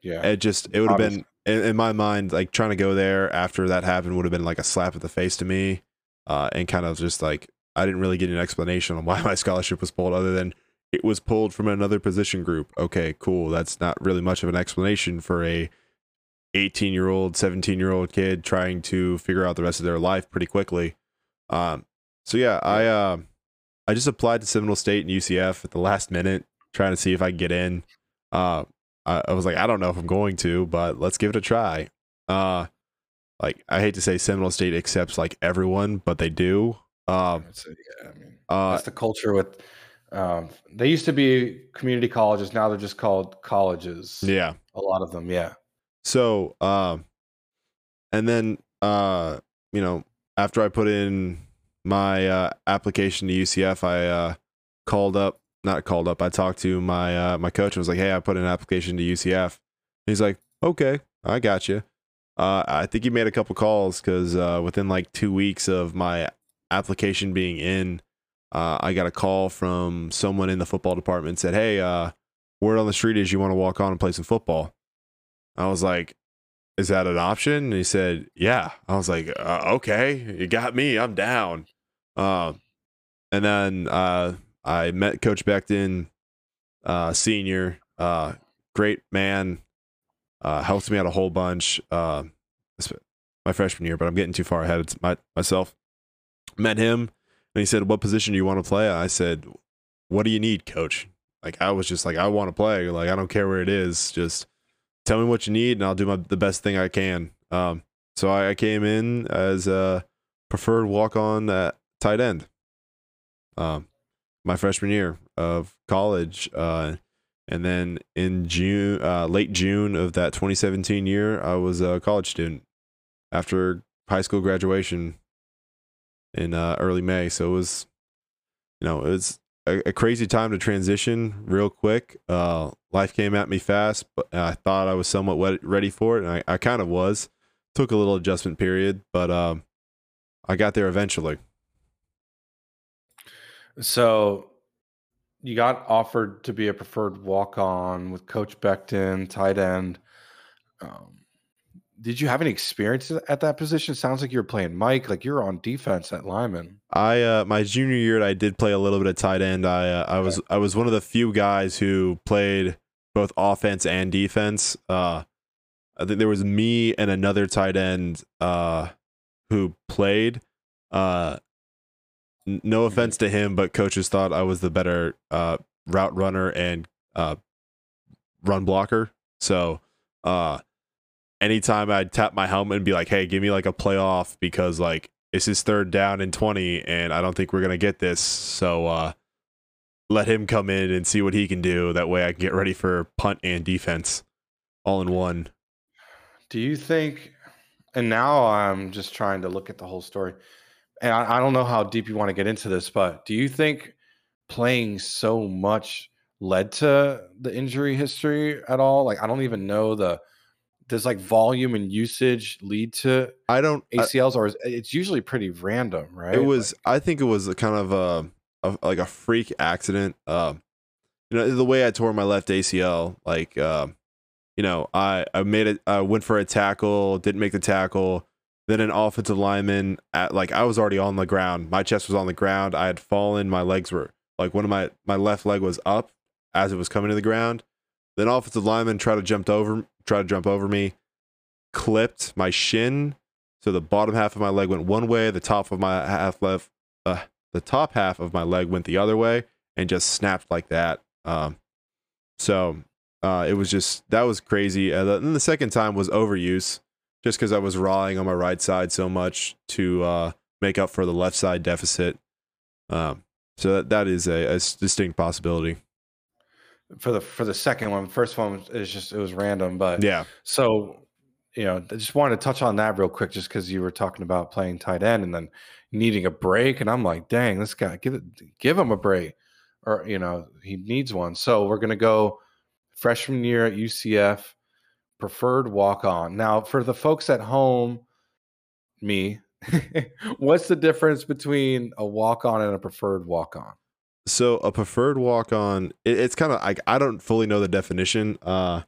yeah. it just it would have been in, in, my mind like trying to go there after that happened would have been like a slap at the face to me uh and kind of just like i didn't really get an explanation on why my scholarship was pulled other than it was pulled from another position group. Okay, cool. That's not really much of an explanation for a 18 year old, 17 year old kid trying to figure out the rest of their life pretty quickly. Um, so yeah, I uh, I just applied to Seminole State and UCF at the last minute, trying to see if I can get in. Uh, I, I was like, I don't know if I'm going to, but let's give it a try. Uh, like I hate to say Seminole State accepts like everyone, but they do. Um, yeah, I mean, uh, that's the culture with um, they used to be community colleges. Now they're just called colleges. Yeah, a lot of them. Yeah. So, um, and then uh, you know, after I put in my uh, application to UCF, I uh, called up, not called up. I talked to my uh, my coach and was like, "Hey, I put an application to UCF." He's like, "Okay, I got you." Uh, I think he made a couple calls because uh, within like two weeks of my application being in, uh, I got a call from someone in the football department said, "Hey, uh, word on the street is you want to walk on and play some football." I was like, "Is that an option?" And he said, "Yeah." I was like, uh, "Okay, you got me. I'm down." Uh, and then uh, I met Coach Beckton, uh, senior, uh, great man, uh, helped me out a whole bunch. Uh, my freshman year, but I'm getting too far ahead of my, myself. Met him and he said, What position do you want to play? I said, What do you need, coach? Like, I was just like, I want to play. Like, I don't care where it is. Just tell me what you need and I'll do my, the best thing I can. Um, so I, I came in as a preferred walk on at tight end. Um, my freshman year of college. Uh, and then in June, uh, late June of that 2017 year, I was a college student after high school graduation in uh, early May. So it was, you know, it was a, a crazy time to transition real quick. Uh, life came at me fast, but I thought I was somewhat ready for it, and I, I kind of was. Took a little adjustment period, but um, I got there eventually. So you got offered to be a preferred walk on with Coach Beckton, tight end. Um, did you have any experience at that position? Sounds like you're playing Mike, like you're on defense at Lyman. I uh, my junior year, I did play a little bit of tight end. I uh, I was I was one of the few guys who played both offense and defense. Uh, I think there was me and another tight end uh, who played. Uh, no offense to him, but coaches thought I was the better uh, route runner and uh, run blocker. So uh, anytime I'd tap my helmet and be like, "Hey, give me like a playoff," because like it's his third down and twenty, and I don't think we're gonna get this. So uh, let him come in and see what he can do. That way, I can get ready for punt and defense all in one. Do you think? And now I'm just trying to look at the whole story and I, I don't know how deep you want to get into this, but do you think playing so much led to the injury history at all? Like, I don't even know the does like volume and usage lead to I don't ACLs, or is, it's usually pretty random, right? It was. Like, I think it was a kind of a, a like a freak accident. Uh, you know, the way I tore my left ACL, like, uh, you know, I I made it. I went for a tackle, didn't make the tackle then an offensive lineman at like I was already on the ground. My chest was on the ground. I had fallen. My legs were like one of my my left leg was up as it was coming to the ground. Then offensive lineman tried to jump over tried to jump over me, clipped my shin. So the bottom half of my leg went one way, the top of my half left uh, the top half of my leg went the other way and just snapped like that. Um, so uh, it was just that was crazy. And then the second time was overuse just because I was rawing on my right side so much to uh, make up for the left side deficit. Um, so that, that is a, a, distinct possibility. For the for the second one, first one is just it was random, but yeah. So you know, I just wanted to touch on that real quick, just because you were talking about playing tight end and then needing a break, and I'm like, dang, this guy give it give him a break, or you know, he needs one. So we're gonna go freshman year at UCF preferred walk on. Now, for the folks at home, me, what's the difference between a walk on and a preferred walk on? So a preferred walk on, it, it's kind of like I don't fully know the definition, uh,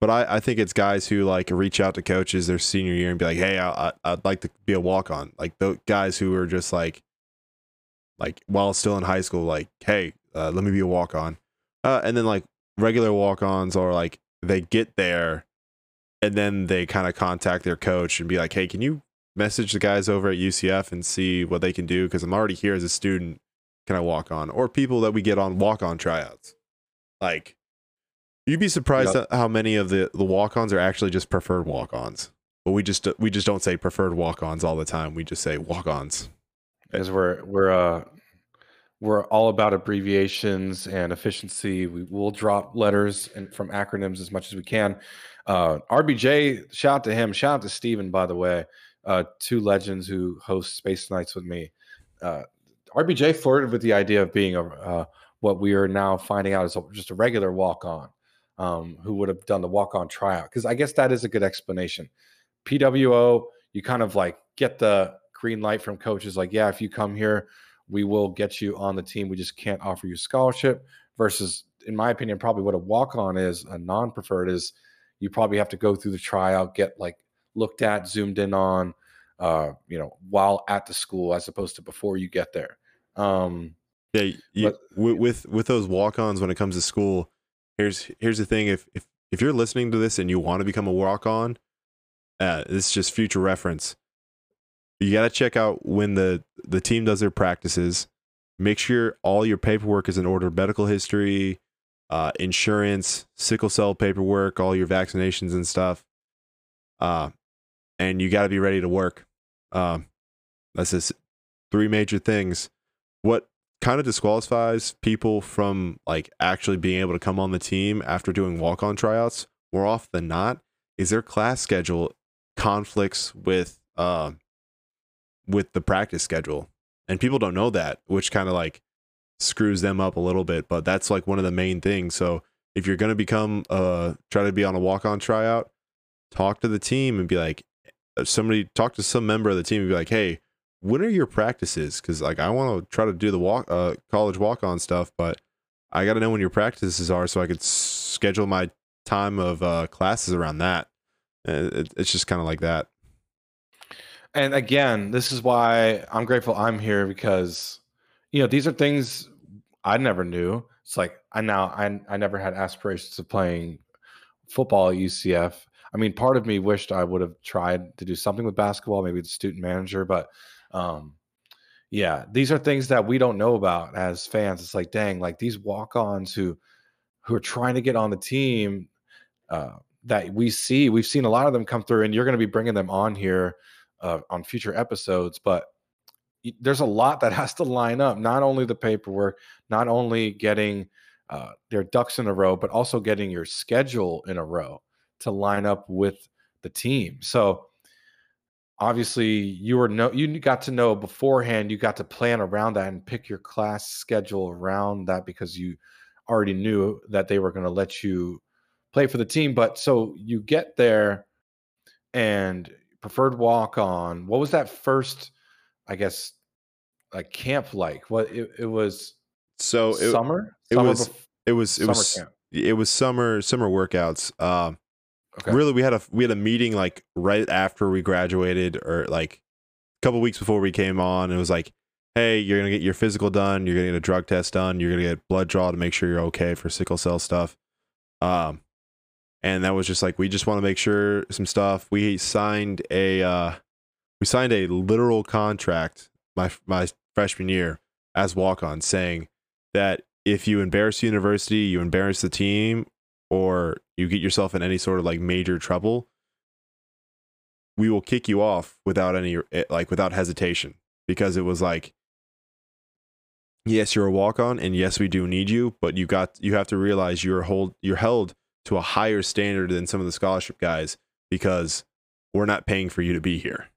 but I, I think it's guys who like reach out to coaches their senior year and be like, hey, I, I, would like to be a walk on. Like the guys who are just like, like while still in high school, like, hey, uh, let me be a walk on. Uh, and then like regular walk ons are like they get there and then they kind of contact their coach and be like, "Hey, can you message the guys over at UCF and see what they can do? Because I'm already here as a student. Can I walk on?" Or people that we get on walk on tryouts. Like, you'd be surprised yep. how many of the the walk ons are actually just preferred walk ons. But we just we just don't say preferred walk ons all the time. We just say walk ons. As we're we're uh we're all about abbreviations and efficiency. We will drop letters and from acronyms as much as we can. Uh, RBJ, shout out to him. Shout out to Steven, by the way. Uh, two legends who host Space Nights with me. Uh, RBJ flirted with the idea of being a uh, what we are now finding out is a, just a regular walk on, um, who would have done the walk on tryout. Because I guess that is a good explanation. PWO, you kind of like get the green light from coaches, like, yeah, if you come here, we will get you on the team. We just can't offer you scholarship. Versus, in my opinion, probably what a walk on is, a non preferred is you probably have to go through the tryout, get like looked at, zoomed in on, uh, you know, while at the school as opposed to before you get there. Um, yeah, you, but, with with those walk-ons when it comes to school, here's here's the thing: if if if you're listening to this and you want to become a walk-on, uh, this is just future reference. You got to check out when the the team does their practices. Make sure all your paperwork is in order: medical history, uh, insurance, sickle cell paperwork, all your vaccinations and stuff. Uh, and you got to be ready to work. Um, that's just three major things. What kind of disqualifies people from like actually being able to come on the team after doing walk on tryouts more often than not is their class schedule conflicts with uh, with the practice schedule. And people don't know that, which kind of like screws them up a little bit, but that's like one of the main things. So if you're going to become uh try to be on a walk on tryout, talk to the team and be like uh, somebody talk to some member of the team and be like, "Hey, when are your practices?" Cuz like I want to try to do the walk uh college walk on stuff, but I got to know when your practices are so I could schedule my time of uh classes around that. it, it's just kind of like that. And again, this is why I'm grateful I'm here because you know these are things I never knew. It's like I now I I never had aspirations of playing football at UCF. I mean, part of me wished I would have tried to do something with basketball, maybe the student manager, but um, yeah, these are things that we don't know about as fans. It's like, dang, like these walk-ons who who are trying to get on the team uh, that we see. We've seen a lot of them come through, and you're going to be bringing them on here uh, on future episodes. But there's a lot that has to line up. Not only the paperwork, not only getting uh, their ducks in a row, but also getting your schedule in a row to line up with the team. So obviously you were no you got to know beforehand you got to plan around that and pick your class schedule around that because you already knew that they were going to let you play for the team but so you get there and preferred walk on what was that first i guess like camp like what it, it was so it, was summer it summer was it was it was camp. it was summer summer workouts um Okay. Really, we had a we had a meeting like right after we graduated, or like a couple weeks before we came on. It was like, hey, you're gonna get your physical done, you're gonna get a drug test done, you're gonna get blood draw to make sure you're okay for sickle cell stuff. Um, and that was just like we just want to make sure some stuff. We signed a uh, we signed a literal contract my my freshman year as walk on, saying that if you embarrass the university, you embarrass the team, or you get yourself in any sort of like major trouble, we will kick you off without any eh, like without hesitation. Because it was like yes you're a walk on and yes we do need you but you got you have to realize you're hold you're held to a higher standard than some of the scholarship guys because we're not paying for you to be here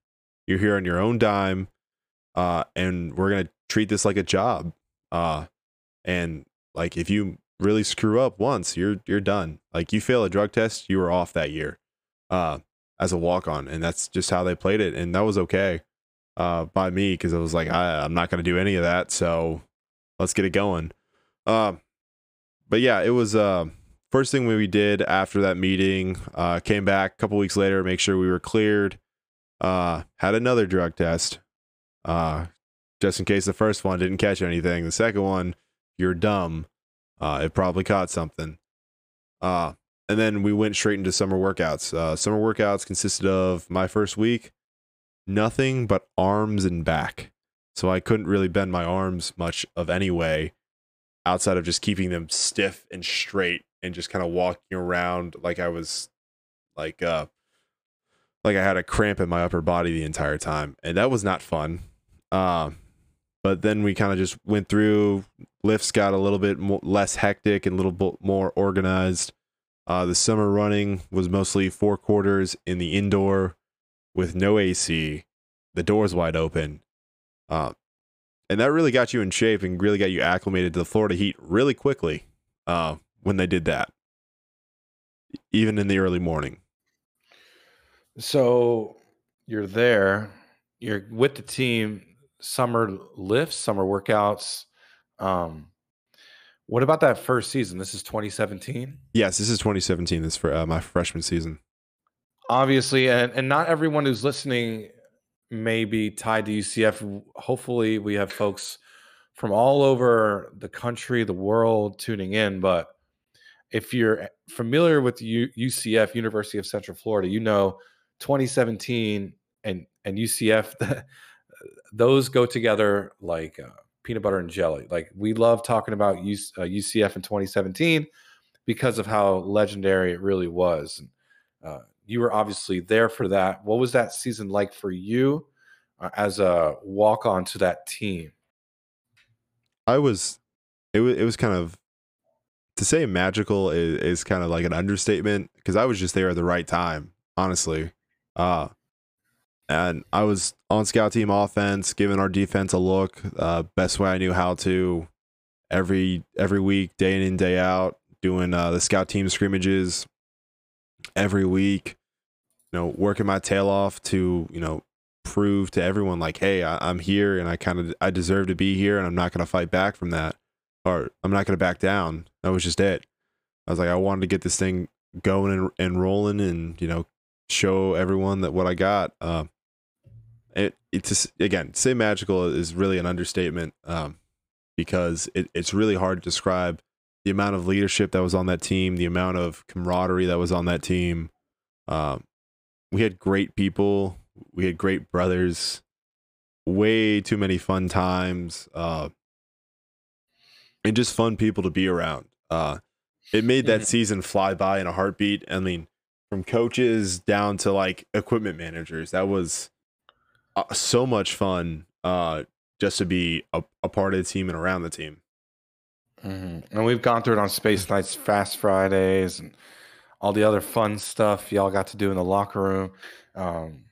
you're here on your own dime uh, and we're gonna treat this like a job uh, and like if you really screw up once, you're you're done. Like you fail a drug test, you were off that year, uh, as a walk on, and that's just how they played it, and that was okay, uh, by me because I was like, I, I'm not gonna do any of that, so let's get it going. Uh, but yeah, it was uh, first thing we did after that meeting. Uh, came back a couple weeks later, make sure we were cleared. Uh, had another drug test. Uh, just in case the first one didn't catch anything. The second one, you're dumb uh, it probably caught something. Uh, and then we went straight into summer workouts. Uh, summer workouts consisted of my first week, nothing but arms and back. So I couldn't really bend my arms much of any way outside of just keeping them stiff and straight and just kind of walking around like I was like uh like I had a cramp in my upper body the entire time. And that was not fun. Uh, but then we kind of just went through lifts got a little bit more, less hectic and a little bit more organized uh, the summer running was mostly four quarters in the indoor with no ac the doors wide open uh, and that really got you in shape and really got you acclimated to the florida heat really quickly uh, when they did that even in the early morning so you're there you're with the team summer lifts, summer workouts. Um, what about that first season? This is 2017. Yes, this is 2017. This for uh, my freshman season. Obviously, and and not everyone who's listening may be tied to UCF. Hopefully, we have folks from all over the country, the world tuning in. But if you're familiar with U- UCF, University of Central Florida, you know 2017 and and UCF. those go together like uh, peanut butter and jelly. Like we love talking about UC, uh, UCF in 2017 because of how legendary it really was. And, uh, you were obviously there for that. What was that season like for you uh, as a walk on to that team? I was, it was, it was kind of to say magical is, is kind of like an understatement because I was just there at the right time, honestly. Uh, and I was on scout team offense, giving our defense a look, uh, best way I knew how to, every every week, day in and day out, doing uh, the scout team scrimmages every week. You know, working my tail off to you know prove to everyone like, hey, I, am here and I kind of I deserve to be here, and I'm not going to fight back from that, or I'm not going to back down. That was just it. I was like, I wanted to get this thing going and, and rolling, and you know, show everyone that what I got. Uh, it it's again say magical is really an understatement um, because it, it's really hard to describe the amount of leadership that was on that team, the amount of camaraderie that was on that team. Um, we had great people, we had great brothers, way too many fun times, uh, and just fun people to be around. Uh, it made that season fly by in a heartbeat. I mean, from coaches down to like equipment managers, that was uh, so much fun uh, just to be a, a, part of the team and around the team. Mm-hmm. And we've gone through it on Space Nights, Fast Fridays, and all the other fun stuff y'all got to do in the locker room. Um,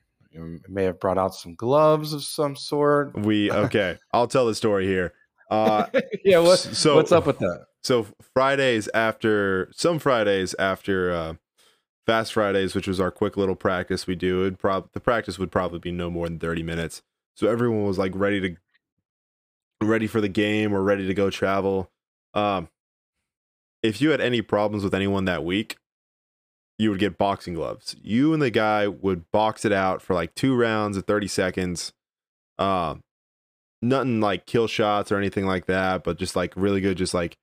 may have brought out some gloves of some sort. We okay. I'll tell the story here. Uh, yeah. What, so what's up with that? So Fridays after some Fridays after uh, Fast Fridays, which was our quick little practice we do, it prob- the practice would probably be no more than thirty minutes. So everyone was like ready to ready for the game or ready to go travel. Um, if you had any problems with anyone that week, you would get boxing gloves. You and the guy would box it out for like two rounds of 30 seconds. Uh, nothing like kill shots or anything like that, but just like really good, just like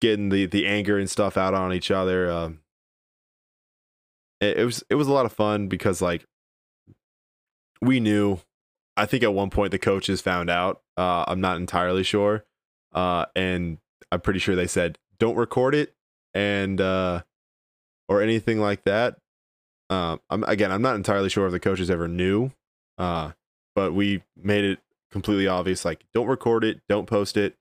getting the the anger and stuff out on each other. Um, it, was it was a lot of fun because like we knew. I think at one point the coaches found out. Uh, I'm not entirely sure, uh, and I'm pretty sure they said don't record it and uh, or anything like that. Uh, I'm again, I'm not entirely sure if the coaches ever knew, uh, but we made it completely obvious. Like, don't record it, don't post it,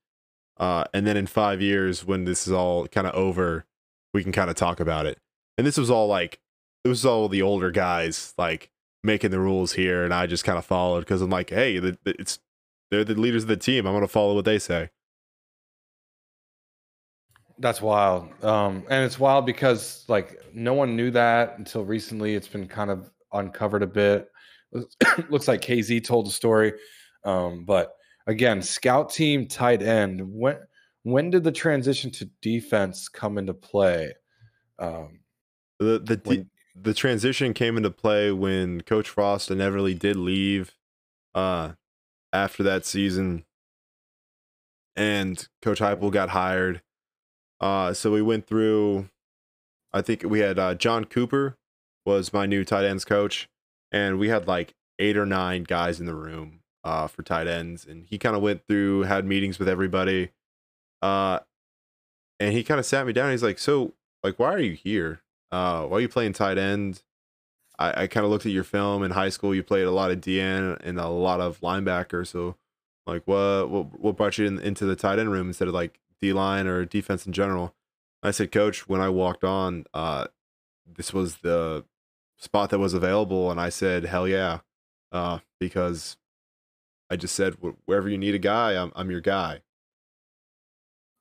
uh, and then in five years, when this is all kind of over, we can kind of talk about it. And this was all like, it was all the older guys like making the rules here, and I just kind of followed because I'm like, hey, it's they're the leaders of the team. I'm gonna follow what they say. That's wild. Um, and it's wild because like no one knew that until recently. It's been kind of uncovered a bit. Looks like KZ told the story. Um, but again, scout team tight end. When when did the transition to defense come into play? Um, the the when, the transition came into play when Coach Frost and Everly did leave uh, after that season, and Coach Heupel got hired uh, so we went through. I think we had uh, John Cooper was my new tight ends coach, and we had like eight or nine guys in the room uh, for tight ends, and he kind of went through, had meetings with everybody, uh, and he kind of sat me down. He's like, "So, like, why are you here? Uh, why are you playing tight end?" I, I kind of looked at your film in high school. You played a lot of DN and a lot of linebacker. So, like, what what, what brought you in, into the tight end room instead of like D line or defense in general. I said, Coach, when I walked on, uh, this was the spot that was available, and I said, hell yeah, uh, because I just said, wherever you need a guy, I'm I'm your guy.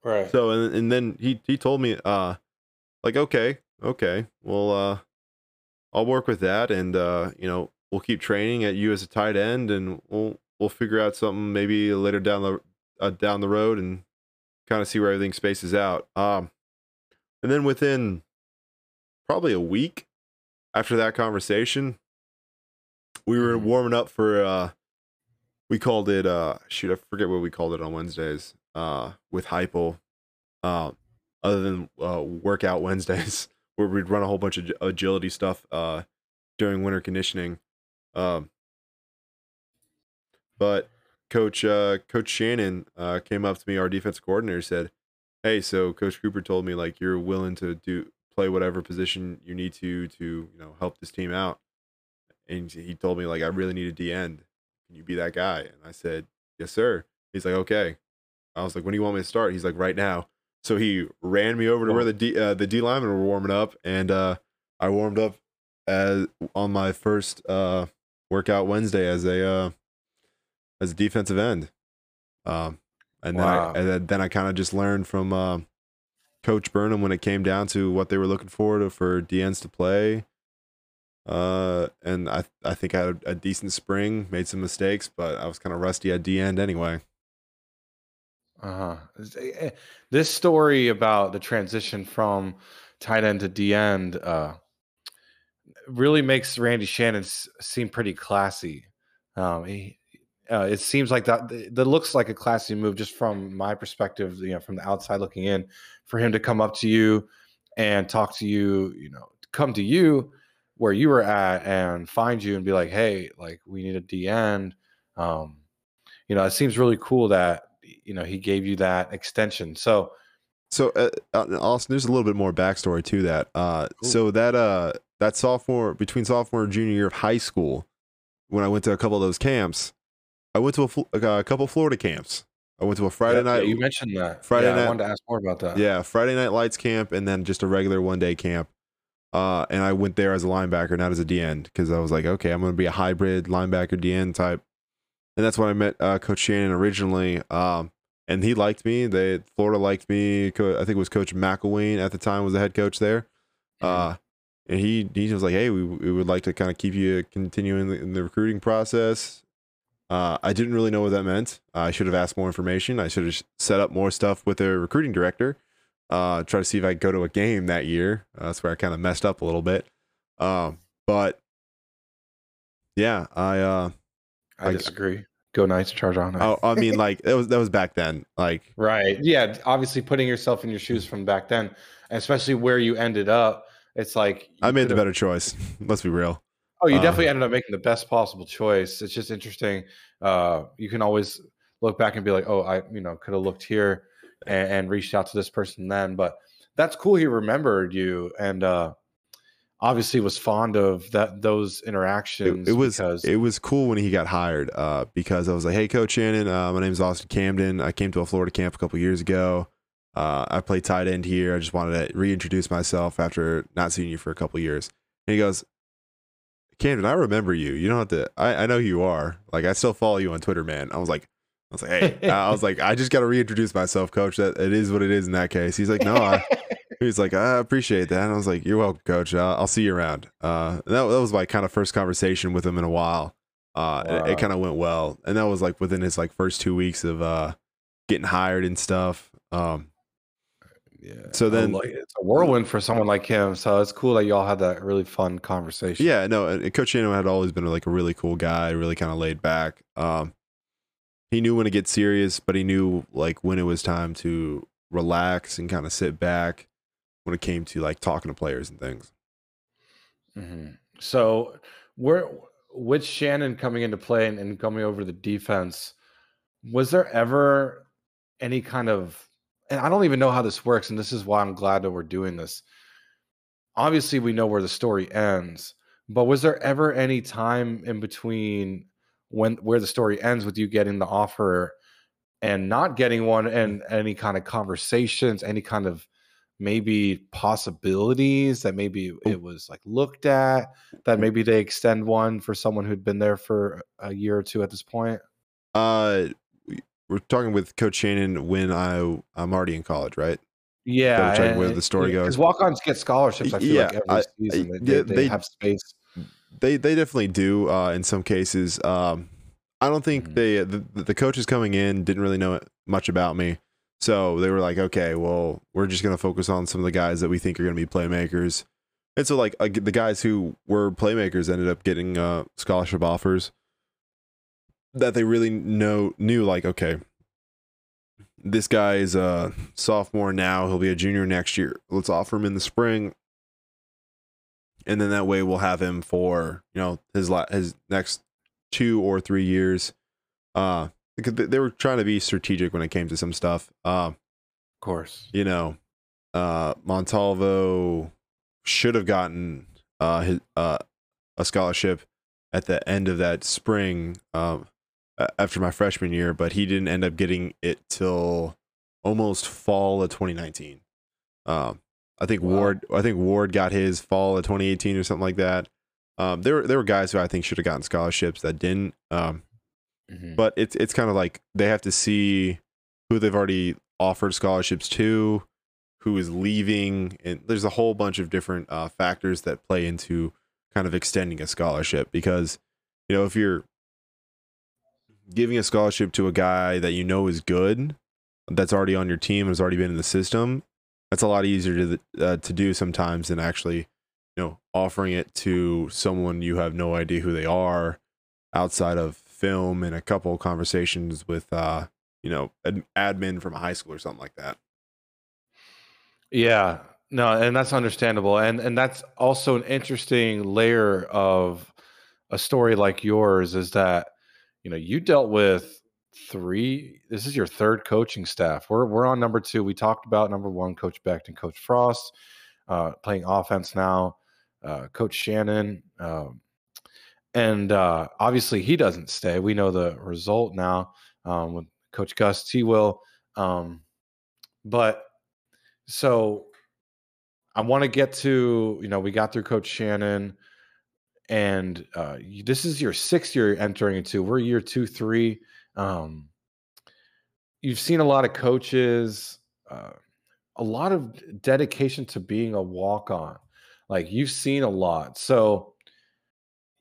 Right. So and and then he he told me, uh, like okay, okay, well, uh, I'll work with that, and uh, you know, we'll keep training at you as a tight end, and we'll we'll figure out something maybe later down the uh, down the road, and kind of see where everything spaces out. Um, and then within probably a week after that conversation, we were mm-hmm. warming up for uh, we called it uh, shoot, I forget what we called it on Wednesdays uh, with Heupel. Uh, other than uh, workout Wednesdays, where we'd run a whole bunch of agility stuff uh, during winter conditioning. Um, but Coach uh, Coach Shannon uh, came up to me, our defense coordinator, said, "Hey, so Coach Cooper told me like you're willing to do play whatever position you need to to you know help this team out." And he told me like I really need a D end. Can you be that guy? And I said, "Yes, sir." He's like, "Okay." I was like, "When do you want me to start?" He's like, "Right now." So he ran me over to where the D uh, the D linemen were warming up, and uh, I warmed up as on my first uh, workout Wednesday as a uh, as a defensive end. Um, and wow. then I, and then, I kind of just learned from uh, Coach Burnham when it came down to what they were looking for to, for DNs to play. Uh, and I I think I had a, a decent spring, made some mistakes, but I was kind of rusty at D end anyway. Uh huh. Eh, this story about the transition from tight end to D end, uh, really makes Randy Shannon seem pretty classy. Um, he, uh, it seems like that that looks like a classy move just from my perspective, you know, from the outside looking in, for him to come up to you and talk to you, you know, come to you where you were at and find you and be like, hey, like we need a D end. Um, you know, it seems really cool that you know he gave you that extension. So, so uh, uh Austin, there's a little bit more backstory to that. Uh, cool. so that uh that sophomore between sophomore and junior year of high school, when I went to a couple of those camps, I went to a, a couple Florida camps. I went to a Friday yeah, night. You mentioned that. Friday yeah, night. I wanted to ask more about that. Yeah, Friday night lights camp, and then just a regular one day camp. Uh, and I went there as a linebacker, not as a DN, because I was like, okay, I'm going to be a hybrid linebacker DN type. And that's when I met uh, Coach Shannon originally. Um, and he liked me. They Florida liked me. I think it was Coach McElwain at the time was the head coach there. Uh, and he he was like, hey, we, we would like to kind of keep you continuing in, in the recruiting process. Uh, I didn't really know what that meant. I should have asked more information. I should have set up more stuff with their recruiting director. Uh, try to see if I could go to a game that year. Uh, that's where I kind of messed up a little bit. Um, but yeah, I uh, I, I disagree. Go Knights, charge on. Oh, I mean, like that was that was back then. Like right, yeah. Obviously, putting yourself in your shoes from back then, especially where you ended up, it's like I made the better choice. Let's be real. Oh, you uh, definitely ended up making the best possible choice. It's just interesting. Uh, you can always look back and be like, oh, I, you know, could have looked here and, and, reached out to this person then. But that's cool. He remembered you and uh, obviously was fond of that those interactions. It, it was because... it was cool when he got hired uh, because I was like, hey, Coach Shannon, uh, my name is Austin Camden. I came to a Florida camp a couple years ago. Uh, I play tight end here. I just wanted to reintroduce myself after not seeing you for a couple years. And he goes, Camden, I remember you. You don't have to. I, I know who you are. Like I still follow you on Twitter, man. I was like, I was like, hey, I was like, I just got to reintroduce myself, coach. That it is what it is in that case. He's like, no, I, he's like, I appreciate that. And I was like, you're welcome, coach. Uh, I'll see you around. Uh, that, that was my kind of first conversation with him in a while. Uh, wow. it, it kind of went well, and that was like within his like first two weeks of uh getting hired and stuff. Um, yeah. So then like it's a whirlwind for someone like him. So it's cool that y'all had that really fun conversation. Yeah, no, Coach Shannon had always been like a really cool guy, really kind of laid back. Um, he knew when to get serious, but he knew like when it was time to relax and kind of sit back when it came to like talking to players and things. Mm-hmm. So where with Shannon coming into play and, and coming over the defense, was there ever any kind of and I don't even know how this works, and this is why I'm glad that we're doing this. Obviously, we know where the story ends, but was there ever any time in between when where the story ends with you getting the offer and not getting one, and any kind of conversations, any kind of maybe possibilities that maybe it was like looked at that maybe they extend one for someone who'd been there for a year or two at this point? Uh we're talking with Coach Shannon when I I'm already in college, right? Yeah, and, where the story goes. Because walk-ons get scholarships. I feel yeah, like every I, season I, they, they, they, have space. They they definitely do uh, in some cases. Um, I don't think mm-hmm. they the, the coaches coming in didn't really know much about me, so they were like, okay, well, we're just gonna focus on some of the guys that we think are gonna be playmakers. And so, like the guys who were playmakers ended up getting uh, scholarship offers that they really know knew like okay this guy is a sophomore now. He'll be a junior next year. Let's offer him in the spring. And then that way we'll have him for you know his la- his next two or three years. Uh they were trying to be strategic when it came to some stuff uh, of course you know uh montalvo should have gotten uh his uh a scholarship at the end of that spring um after my freshman year, but he didn't end up getting it till almost fall of 2019. Um, I think wow. Ward, I think Ward got his fall of 2018 or something like that. Um, there were there were guys who I think should have gotten scholarships that didn't. Um, mm-hmm. But it's it's kind of like they have to see who they've already offered scholarships to, who is leaving, and there's a whole bunch of different uh, factors that play into kind of extending a scholarship because you know if you're giving a scholarship to a guy that you know is good, that's already on your team, has already been in the system, that's a lot easier to uh, to do sometimes than actually, you you know, offering it to someone you have no idea who they are outside of film and a couple of conversations with, uh, you know, an admin from a high school or something like that. Yeah, no, and that's understandable, and and that's also an interesting layer of a story like yours is that you know you dealt with three. This is your third coaching staff. We're we're on number two. We talked about number one, Coach Becht and Coach Frost, uh, playing offense now. Uh, Coach Shannon, um, and uh, obviously he doesn't stay. We know the result now um, with Coach Gus T. Will, um, but so I want to get to you know we got through Coach Shannon, and uh, this is your sixth year entering into. We're year two, three. Um, you've seen a lot of coaches, uh, a lot of dedication to being a walk on. Like you've seen a lot, so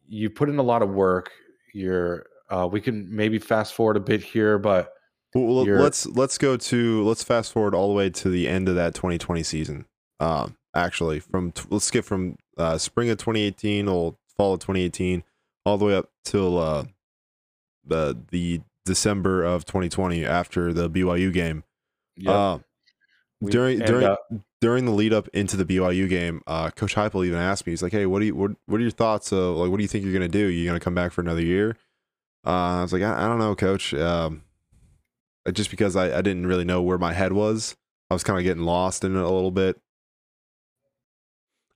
you put in a lot of work. You're uh, we can maybe fast forward a bit here, but well, let's let's go to let's fast forward all the way to the end of that 2020 season. Um, actually, from let's skip from uh, spring of 2018 or fall of 2018 all the way up till uh, the the December of 2020 after the BYU game. Yeah. Uh, during during uh, during the lead up into the BYU game, uh, Coach Heupel even asked me. He's like, "Hey, what do you what what are your thoughts? Of, like, what do you think you're gonna do? You gonna come back for another year?" Uh, I was like, I, I don't know, Coach. Um, just because I, I didn't really know where my head was, I was kind of getting lost in it a little bit.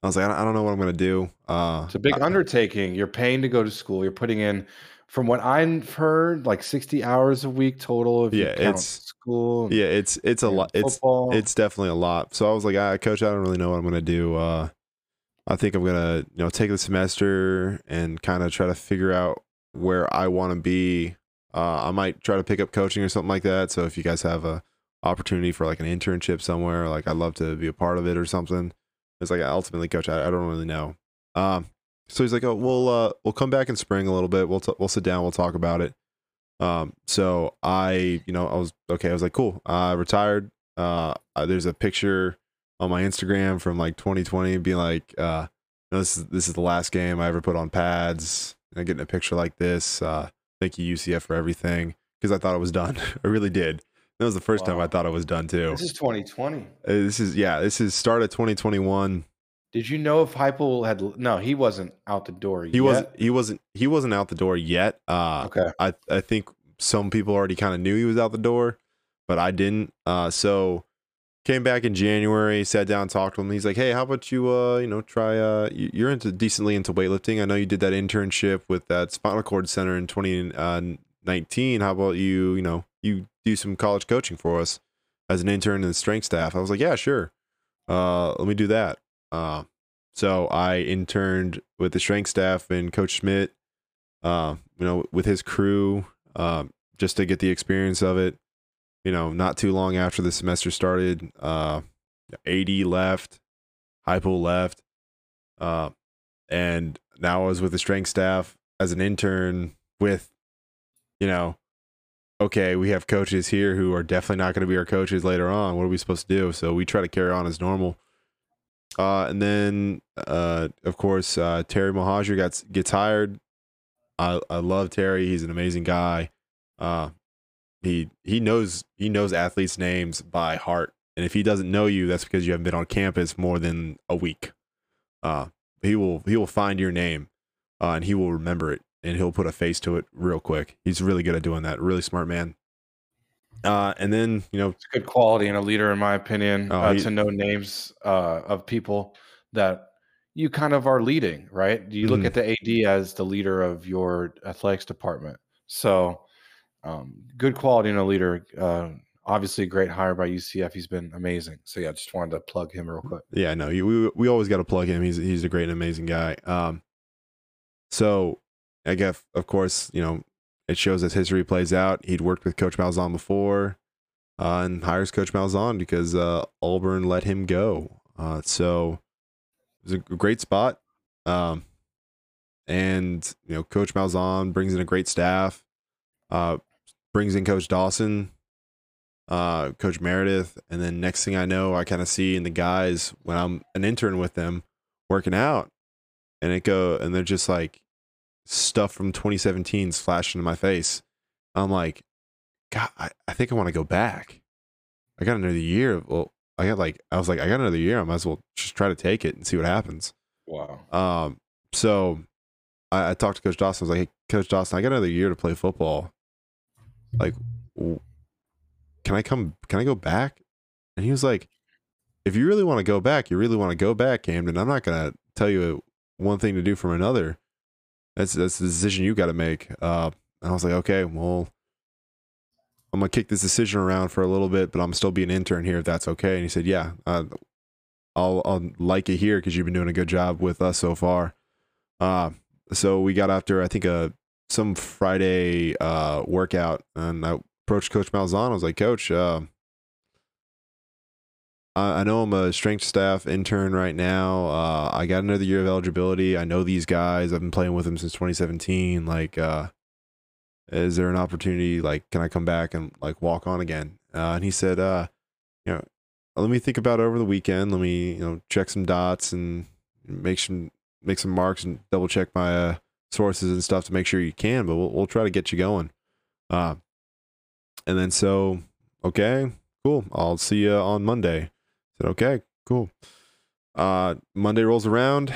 I was like, I don't know what I'm gonna do. Uh, it's a big I, undertaking. You're paying to go to school. You're putting in, from what I've heard, like 60 hours a week total. If yeah, it's school. Yeah, it's it's a lot. It's it's definitely a lot. So I was like, ah, coach, I don't really know what I'm gonna do. Uh, I think I'm gonna you know take the semester and kind of try to figure out where I want to be. Uh, I might try to pick up coaching or something like that. So if you guys have a opportunity for like an internship somewhere, like I'd love to be a part of it or something. It's like ultimately, coach, I, I don't really know. Um, so he's like, oh, we'll uh, we'll come back in spring a little bit. We'll t- we'll sit down. We'll talk about it. Um, so I, you know, I was okay. I was like, cool. I retired. Uh, there's a picture on my Instagram from like 2020, being like, uh, this is this is the last game I ever put on pads. And getting a picture like this. Uh, thank you UCF for everything because I thought it was done. I really did. That was the first wow. time I thought it was done too. This is 2020. Uh, this is yeah. This is start of 2021. Did you know if Heupel had no? He wasn't out the door. Yet. He yet. wasn't. He wasn't. He wasn't out the door yet. Uh, okay. I I think some people already kind of knew he was out the door, but I didn't. Uh, so came back in January, sat down, talked to him. He's like, "Hey, how about you? Uh, you know, try. Uh, you're into decently into weightlifting. I know you did that internship with that spinal cord center in 2019. Uh, how about you? You know, you do some college coaching for us as an intern in the strength staff. I was like, yeah, sure. Uh, let me do that. Uh, so I interned with the strength staff and Coach Schmidt, uh, you know, with his crew, uh, just to get the experience of it. You know, not too long after the semester started, uh, AD left, Heupel left, uh, and now I was with the strength staff as an intern with, you know, okay, we have coaches here who are definitely not going to be our coaches later on. What are we supposed to do? So we try to carry on as normal. Uh, and then, uh, of course, uh, Terry Mohajir gets gets hired. I I love Terry. He's an amazing guy. Uh, he he knows he knows athletes' names by heart, and if he doesn't know you, that's because you haven't been on campus more than a week. Uh, he will he will find your name, uh, and he will remember it and he'll put a face to it real quick. He's really good at doing that. Really smart man. Uh, and then you know, it's good quality in a leader, in my opinion, oh, uh, he, to know names uh, of people that you kind of are leading. Right? You look mm-hmm. at the AD as the leader of your athletics department. So, um, good quality in a leader. Uh, obviously, a great hire by UCF. He's been amazing. So yeah, just wanted to plug him real quick. Yeah, no, we we always got to plug him. He's he's a great and amazing guy. Um, so I guess, of course, you know, it shows as history plays out. He'd worked with Coach Malzahn before uh, and hires Coach Malzahn because uh, Auburn let him go. Uh, so it was a great spot. Um, and, you know, Coach Malzahn brings in a great staff, uh, brings in Coach Dawson, uh, Coach Meredith. And then next thing I know, I kind of see in the guys when I'm an intern with them working out, and it go and they're just like stuff from 2017 is flashing in my face. I'm like, God, I, I think I want to go back. I got another year. Well, I got like I was like, I got another year. I might as well just try to take it and see what happens. Wow. Um. So I, I talked to Coach Dawson. I was like, Hey, Coach Dawson, I got another year to play football. Like, can I come? Can I go back? And he was like, If you really want to go back, you really want to go back, Camden. I'm not gonna tell you one thing to do from another. That's that's the decision you got to make. Uh, I was like, okay, well, I'm gonna kick this decision around for a little bit, but I'm still be an intern here if that's okay. And he said, yeah, uh, I'll I'll like it here because you've been doing a good job with us so far. Uh, so we got after I think a uh, some Friday uh workout, and I approached Coach Malzahn. I was like, Coach, uh, I know I'm a strength staff intern right now. Uh, I got another year of eligibility. I know these guys. I've been playing with them since 2017. Like, uh, is there an opportunity? Like, can I come back and like walk on again? Uh, and he said, uh, you know, let me think about it over the weekend. Let me, you know, check some dots and make some make some marks and double check my uh, sources and stuff to make sure you can. But we'll we'll try to get you going. Uh, and then so okay, cool. I'll see you on Monday said, okay, cool. Uh, Monday rolls around.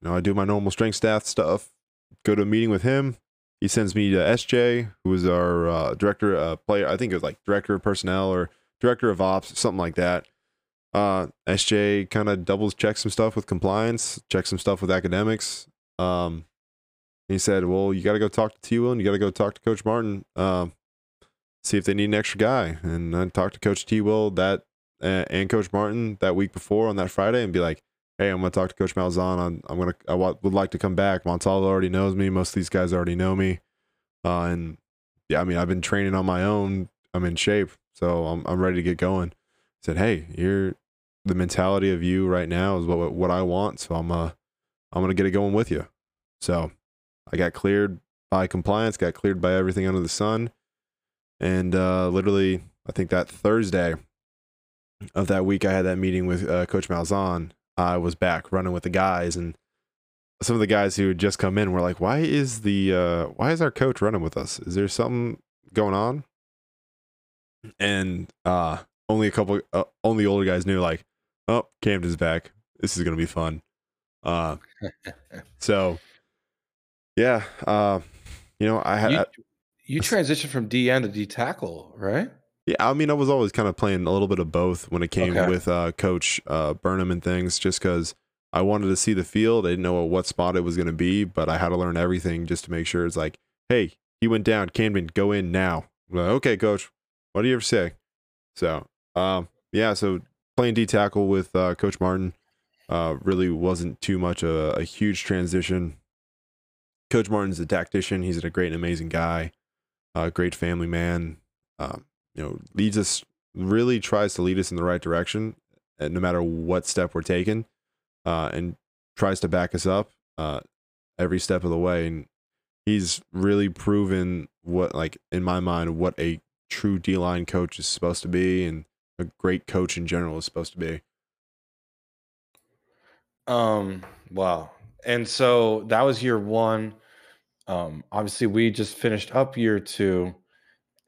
You know, I do my normal strength staff stuff. Go to a meeting with him. He sends me to SJ, who is our uh, director, uh, player. I think it was like director of personnel or director of ops, something like that. Uh, SJ kind of doubles checks some stuff with compliance, checks some stuff with academics. Um, he said, "Well, you got to go talk to T. Will, and you got to go talk to Coach Martin, um, see if they need an extra guy." And I talked to Coach T. Will that and Coach Martin that week before on that Friday and be like, "Hey, I'm gonna talk to Coach Malzahn. I'm, I'm gonna I would like to come back. Montalvo already knows me. Most of these guys already know me, uh, and yeah, I mean I've been training on my own. I'm in shape, so I'm I'm ready to get going." I said, "Hey, you're the mentality of you right now is what what I want. So I'm uh I'm gonna get it going with you." So I got cleared by compliance, got cleared by everything under the sun, and uh, literally I think that Thursday of that week I had that meeting with uh, Coach Malzahn, I was back running with the guys, and some of the guys who had just come in were like, "Why is the uh, why is our coach running with us? Is there something going on?" And uh, only a couple, uh, only older guys knew, like, "Oh, Camden's back. This is gonna be fun." Uh, so yeah, uh, you know, I had you, you transitioned from DN to D tackle, right? Yeah, I mean, I was always kind of playing a little bit of both when it came okay. with uh, Coach uh, Burnham and things, just because I wanted to see the field. I didn't know what spot it was going to be, but I had to learn everything just to make sure it's like, hey, he went down. Camden, go in now. Like, okay, Coach, what do you ever say? So, um, yeah, so playing D tackle with uh, Coach Martin uh, really wasn't too much a, a huge transition. Coach Martin's a tactician. He's a great and amazing guy, a great family man. Um, you know leads us really tries to lead us in the right direction uh, no matter what step we're taking uh, and tries to back us up uh, every step of the way. And he's really proven what like in my mind what a true d-line coach is supposed to be and a great coach in general is supposed to be. Um wow. And so that was year one. Um obviously we just finished up year two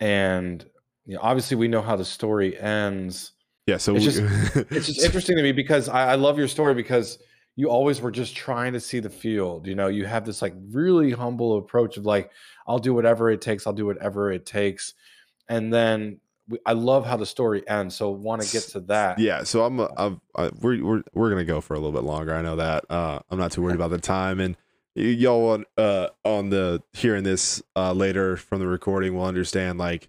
and you know, obviously we know how the story ends. Yeah, so it's just it's just interesting to me because I, I love your story because you always were just trying to see the field. You know, you have this like really humble approach of like, I'll do whatever it takes, I'll do whatever it takes. And then we, I love how the story ends. So want to get to that. Yeah. So I'm, I'm I, we're, we're, we're going to go for a little bit longer. I know that, uh, I'm not too worried about the time and y'all on, uh, on the hearing this, uh, later from the recording will understand like,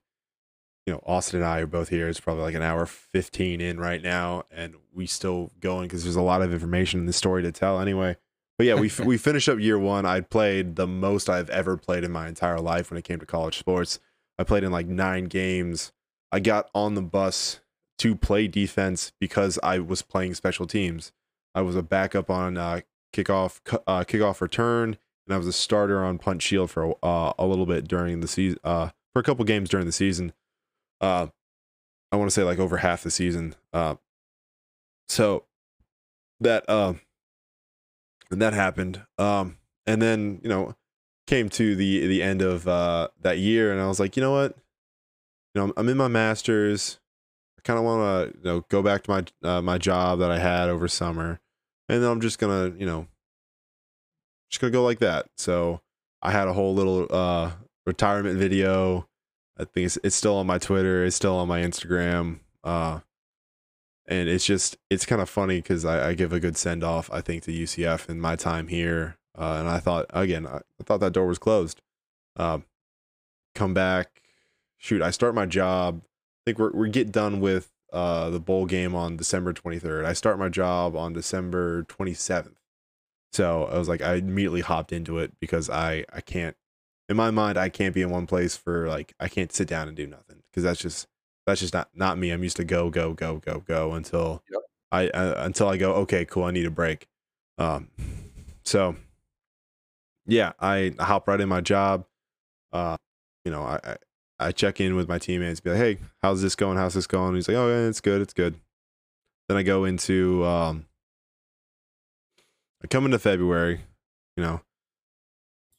you know, Austin and I are both here. It's probably like an hour 15 in right now, and we still going because there's a lot of information in the story to tell anyway. But yeah, we, we finished up year one. I played the most I've ever played in my entire life when it came to college sports. I played in like nine games. I got on the bus to play defense because I was playing special teams. I was a backup on uh, kickoff, uh, kickoff return, and I was a starter on punt shield for uh, a little bit during the season, uh, for a couple games during the season. Uh, I want to say like over half the season. Uh, so that uh, and that happened. Um, and then you know came to the the end of uh, that year, and I was like, you know what, you know, I'm in my masters. I kind of want to you know go back to my uh, my job that I had over summer, and then I'm just gonna you know just gonna go like that. So I had a whole little uh, retirement video. I think it's it's still on my Twitter. It's still on my Instagram. Uh, and it's just it's kind of funny because I, I, give a good send off I think to UCF in my time here, uh, and I thought again I, I, thought that door was closed. Um, come back, shoot! I start my job. I think we're we get done with uh, the bowl game on December 23rd. I start my job on December 27th. So I was like, I immediately hopped into it because I I can't, in my mind, I can't be in one place for like I can't sit down and do nothing because that's just that's just not not me. I'm used to go go go go go until yep. I uh, until I go okay cool I need a break. Um, so yeah, I hop right in my job. Uh, you know, I, I, I check in with my teammates, be like, hey, how's this going? How's this going? he's like, oh, yeah, it's good, it's good. Then I go into um, I come into February, you know,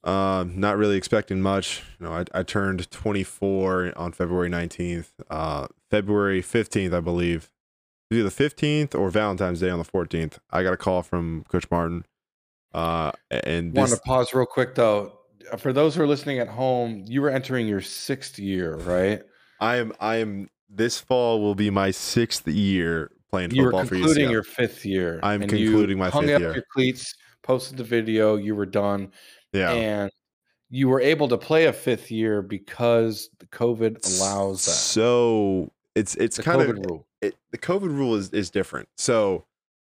uh, not really expecting much. You know, I, I turned 24 on February 19th. Uh, February 15th, I believe, either the 15th or Valentine's Day on the 14th. I got a call from Coach Martin. Uh, and this... want to pause real quick though. For those who are listening at home, you were entering your sixth year, right? I am. I am. This fall will be my sixth year playing you football for UCF. concluding your fifth year. I'm concluding my fifth year. Hung up your cleats, posted the video. You were done. Yeah. And you were able to play a fifth year because the COVID allows that. So it's it's the kind COVID of rule. It, the COVID rule is is different. So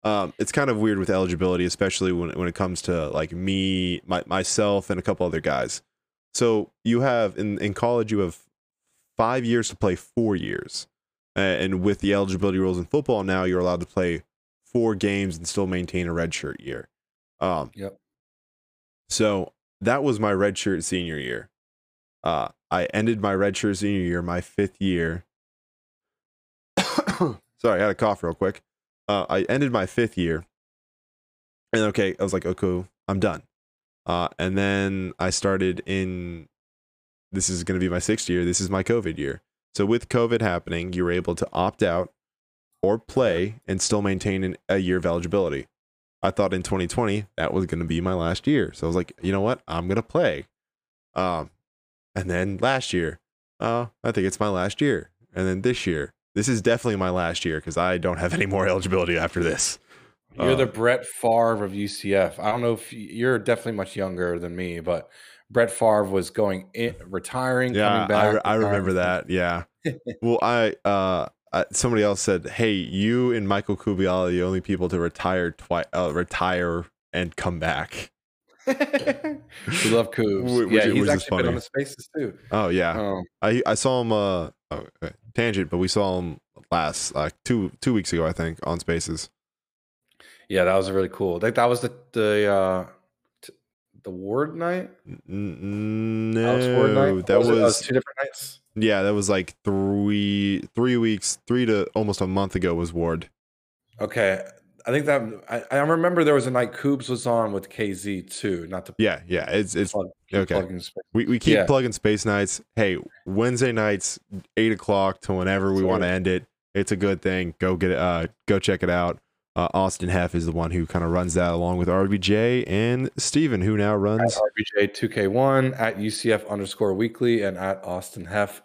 um, it's kind of weird with eligibility, especially when when it comes to like me, my, myself, and a couple other guys. So you have in in college you have five years to play four years, and with the eligibility rules in football now, you're allowed to play four games and still maintain a redshirt year. Um, yep. So that was my redshirt senior year. Uh, I ended my redshirt senior year, my fifth year. Sorry, I had a cough real quick. Uh, I ended my fifth year, and okay, I was like, "Oh, cool, I'm done." Uh, and then I started in. This is going to be my sixth year. This is my COVID year. So with COVID happening, you were able to opt out or play and still maintain an, a year of eligibility. I thought in 2020 that was going to be my last year. So I was like, you know what? I'm going to play. Um, and then last year, uh, I think it's my last year. And then this year, this is definitely my last year because I don't have any more eligibility after this. You're uh, the Brett Favre of UCF. I don't know if you're definitely much younger than me, but Brett Favre was going in, retiring, yeah, I, I remember that. Yeah. well, I uh, uh, somebody else said, "Hey, you and Michael Kubiala are the only people to retire twice, uh, retire and come back." we love. Which, yeah, he's actually been on the spaces too. Oh yeah, um, I I saw him. Uh, oh, tangent, but we saw him last like two two weeks ago, I think, on Spaces. Yeah, that was really cool. That that was the the uh, the ward night. No, that was, ward night? That was, was, was two different nights. Yeah, that was like three three weeks, three to almost a month ago was Ward. Okay. I think that I, I remember there was a night Coobs was on with KZ too. Not to yeah yeah it's it's plug, okay. We we keep yeah. plugging space nights. Hey, Wednesday nights eight o'clock to whenever we want to end it. It's a good thing. Go get it. Uh, go check it out. Uh, Austin Heff is the one who kind of runs that along with RBJ and Steven, who now runs at RBJ 2K1 at UCF underscore weekly and at Austin Heff.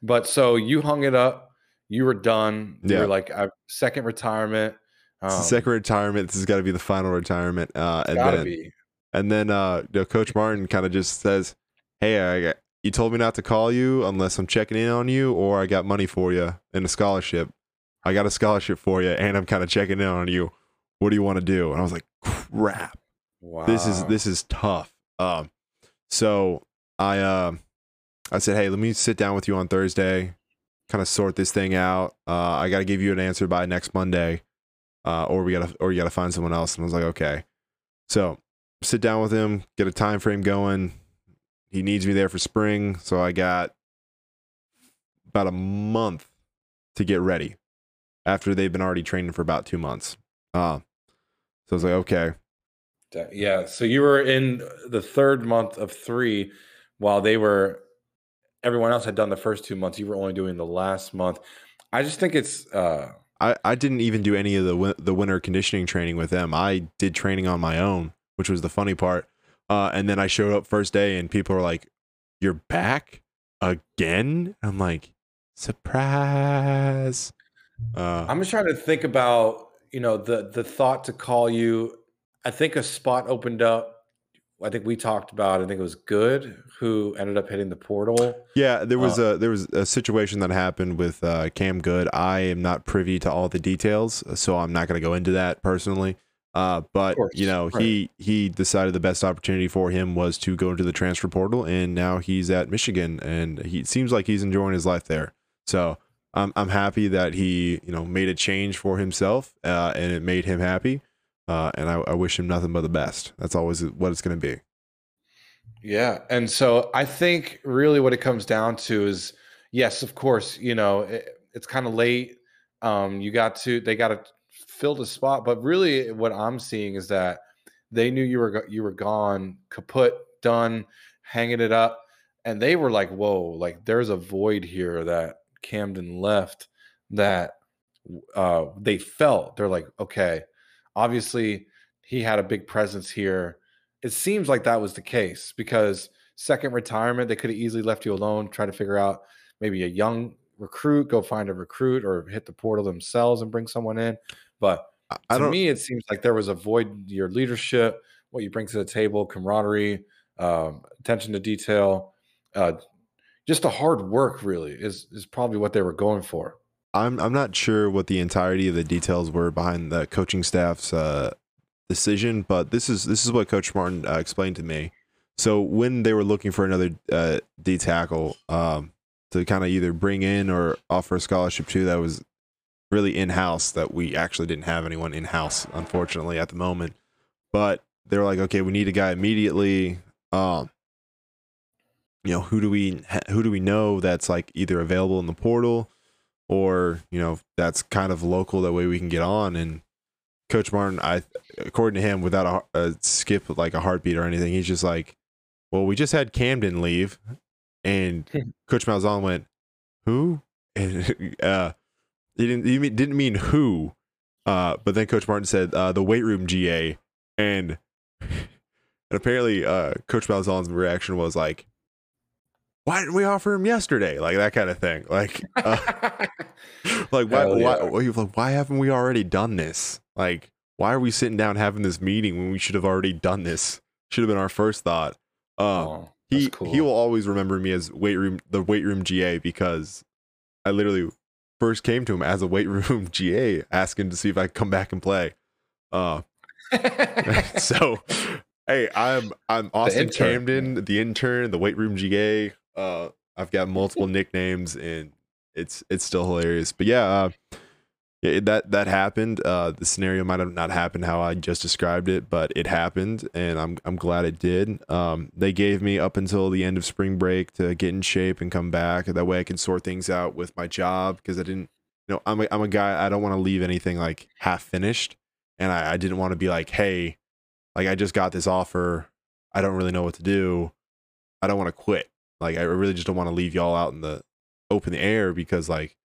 But so you hung it up, you were done. Yeah. You yeah. were like a second retirement. Um, second retirement. This has got to be the final retirement. Uh, and then, be. and then uh, you know, Coach Martin kind of just says, "Hey, I got, you told me not to call you unless I'm checking in on you, or I got money for you in a scholarship." I got a scholarship for you, and I'm kind of checking in on you. What do you want to do? And I was like, crap. Wow. This is this is tough. Um, so I uh, I said, hey, let me sit down with you on Thursday, kind of sort this thing out. Uh, I got to give you an answer by next Monday, uh, or we gotta or you gotta find someone else. And I was like, okay. So sit down with him, get a time frame going. He needs me there for spring, so I got about a month to get ready after they've been already training for about two months. Uh, so I was like, okay. Yeah. So you were in the third month of three while they were, everyone else had done the first two months. You were only doing the last month. I just think it's, uh, I, I didn't even do any of the the winter conditioning training with them. I did training on my own, which was the funny part. Uh, and then I showed up first day, and people were like, "You're back again?" I'm like, "Surprise!" Uh, I'm just trying to think about you know the the thought to call you. I think a spot opened up I think we talked about. I think it was Goode who ended up hitting the portal. Yeah, there was uh, a there was a situation that happened with uh, Cam Goode. I am not privy to all the details, so I'm not going to go into that personally. Uh, but course, you know, right. he he decided the best opportunity for him was to go into the transfer portal, and now he's at Michigan, and he seems like he's enjoying his life there. So I'm I'm happy that he you know made a change for himself, uh, and it made him happy. Uh, and I, I, wish him nothing but the best. That's always what it's going to be. Yeah, and so I think really what it comes down to is yes, of course, you know it, it's kind of late. Um, you got to they got to fill the spot, but really what I'm seeing is that they knew you were you were gone, kaput, done, hanging it up, and they were like, "Whoa!" Like there's a void here that Camden left that uh, they felt. They're like, "Okay." Obviously, he had a big presence here. It seems like that was the case because second retirement, they could have easily left you alone, try to figure out maybe a young recruit, go find a recruit, or hit the portal themselves and bring someone in. But I to me, it seems like there was a void your leadership, what you bring to the table, camaraderie, um, attention to detail, uh, just the hard work. Really is is probably what they were going for. I'm I'm not sure what the entirety of the details were behind the coaching staff's uh, decision, but this is this is what Coach Martin uh, explained to me. So when they were looking for another uh, D tackle um, to kind of either bring in or offer a scholarship to, that was really in house. That we actually didn't have anyone in house, unfortunately, at the moment. But they were like, okay, we need a guy immediately. Um, you know, who do we who do we know that's like either available in the portal? or you know that's kind of local that way we can get on? And coach martin i according to him without a, a, skip like a heartbeat or anything he's just like well we just had camden leave. And coach malzahn went who? And uh he didn't he didn't mean who uh but then coach martin said uh the weight room ga and and apparently uh coach malzahn's reaction was like why didn't we offer him yesterday? Like that kind of thing. Like, uh, like why, yeah. why, like, why haven't we already done this? Like, why are we sitting down having this meeting when we should have already done this? Should have been our first thought. Uh, oh, he cool. he will always remember me as weight room the weight room GA because I literally first came to him as a weight room GA asking to see if I could come back and play. Uh, so hey, I'm I'm Austin Camden, the intern, the weight room GA. Uh, I've got multiple nicknames, and it's it's still hilarious. But yeah, uh, yeah, that that happened. Uh, the scenario might have not happened how I just described it, but it happened, and I'm I'm glad it did. Um, they gave me up until the end of spring break to get in shape and come back. That way, I can sort things out with my job because I didn't. You know, I'm a, I'm a guy. I don't want to leave anything like half finished, and I, I didn't want to be like, hey, like I just got this offer. I don't really know what to do. I don't want to quit. Like I really just don't want to leave y'all out in the open air because like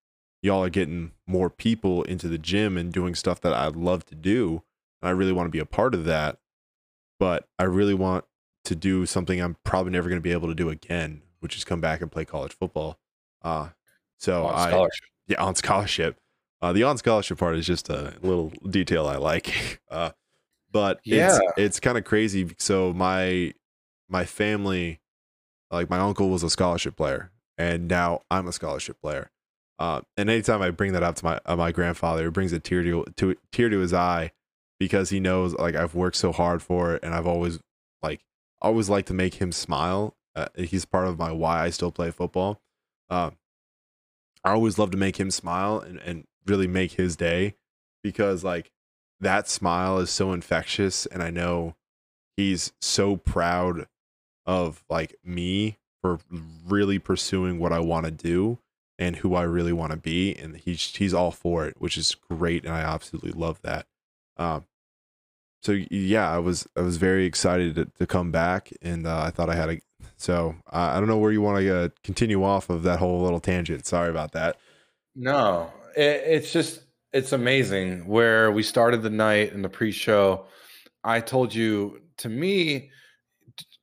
y'all are getting more people into the gym and doing stuff that I love to do. And I really want to be a part of that. But I really want to do something I'm probably never going to be able to do again, which is come back and play college football. Uh so on I yeah, on scholarship. Uh, the on scholarship part is just a little detail I like. Uh, but yeah. it's it's kind of crazy. So my my family like my uncle was a scholarship player, and now I'm a scholarship player. Uh, and anytime I bring that up to my uh, my grandfather, it brings a tear to, to tear to his eye because he knows like I've worked so hard for it, and I've always like always like to make him smile. Uh, he's part of my why I still play football. Uh, I always love to make him smile and, and really make his day because like that smile is so infectious, and I know he's so proud of like me for really pursuing what I want to do and who I really want to be, and he's he's all for it, which is great, and I absolutely love that. Um, so yeah, I was I was very excited to, to come back, and uh, I thought I had a. So uh, I don't know where you want to uh, continue off of that whole little tangent. Sorry about that. No, it, it's just it's amazing where we started the night in the pre-show. I told you to me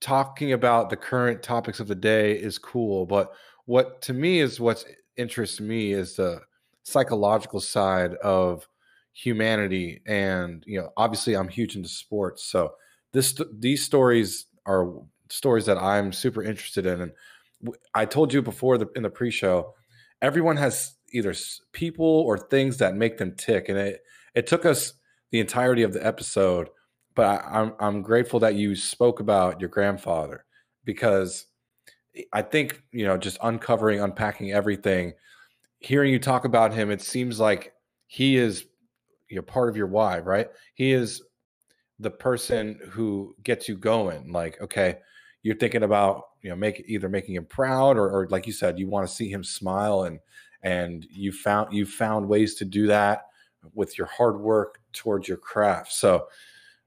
talking about the current topics of the day is cool, but what to me is what's interests me is the psychological side of humanity and you know obviously i'm huge into sports so this these stories are stories that i'm super interested in and i told you before the in the pre-show everyone has either people or things that make them tick and it it took us the entirety of the episode but I, I'm, I'm grateful that you spoke about your grandfather because i think you know just uncovering unpacking everything hearing you talk about him, it seems like he is you know part of your why, right? He is the person who gets you going. Like, okay, you're thinking about you know make either making him proud or, or like you said, you want to see him smile and and you found you found ways to do that with your hard work towards your craft. So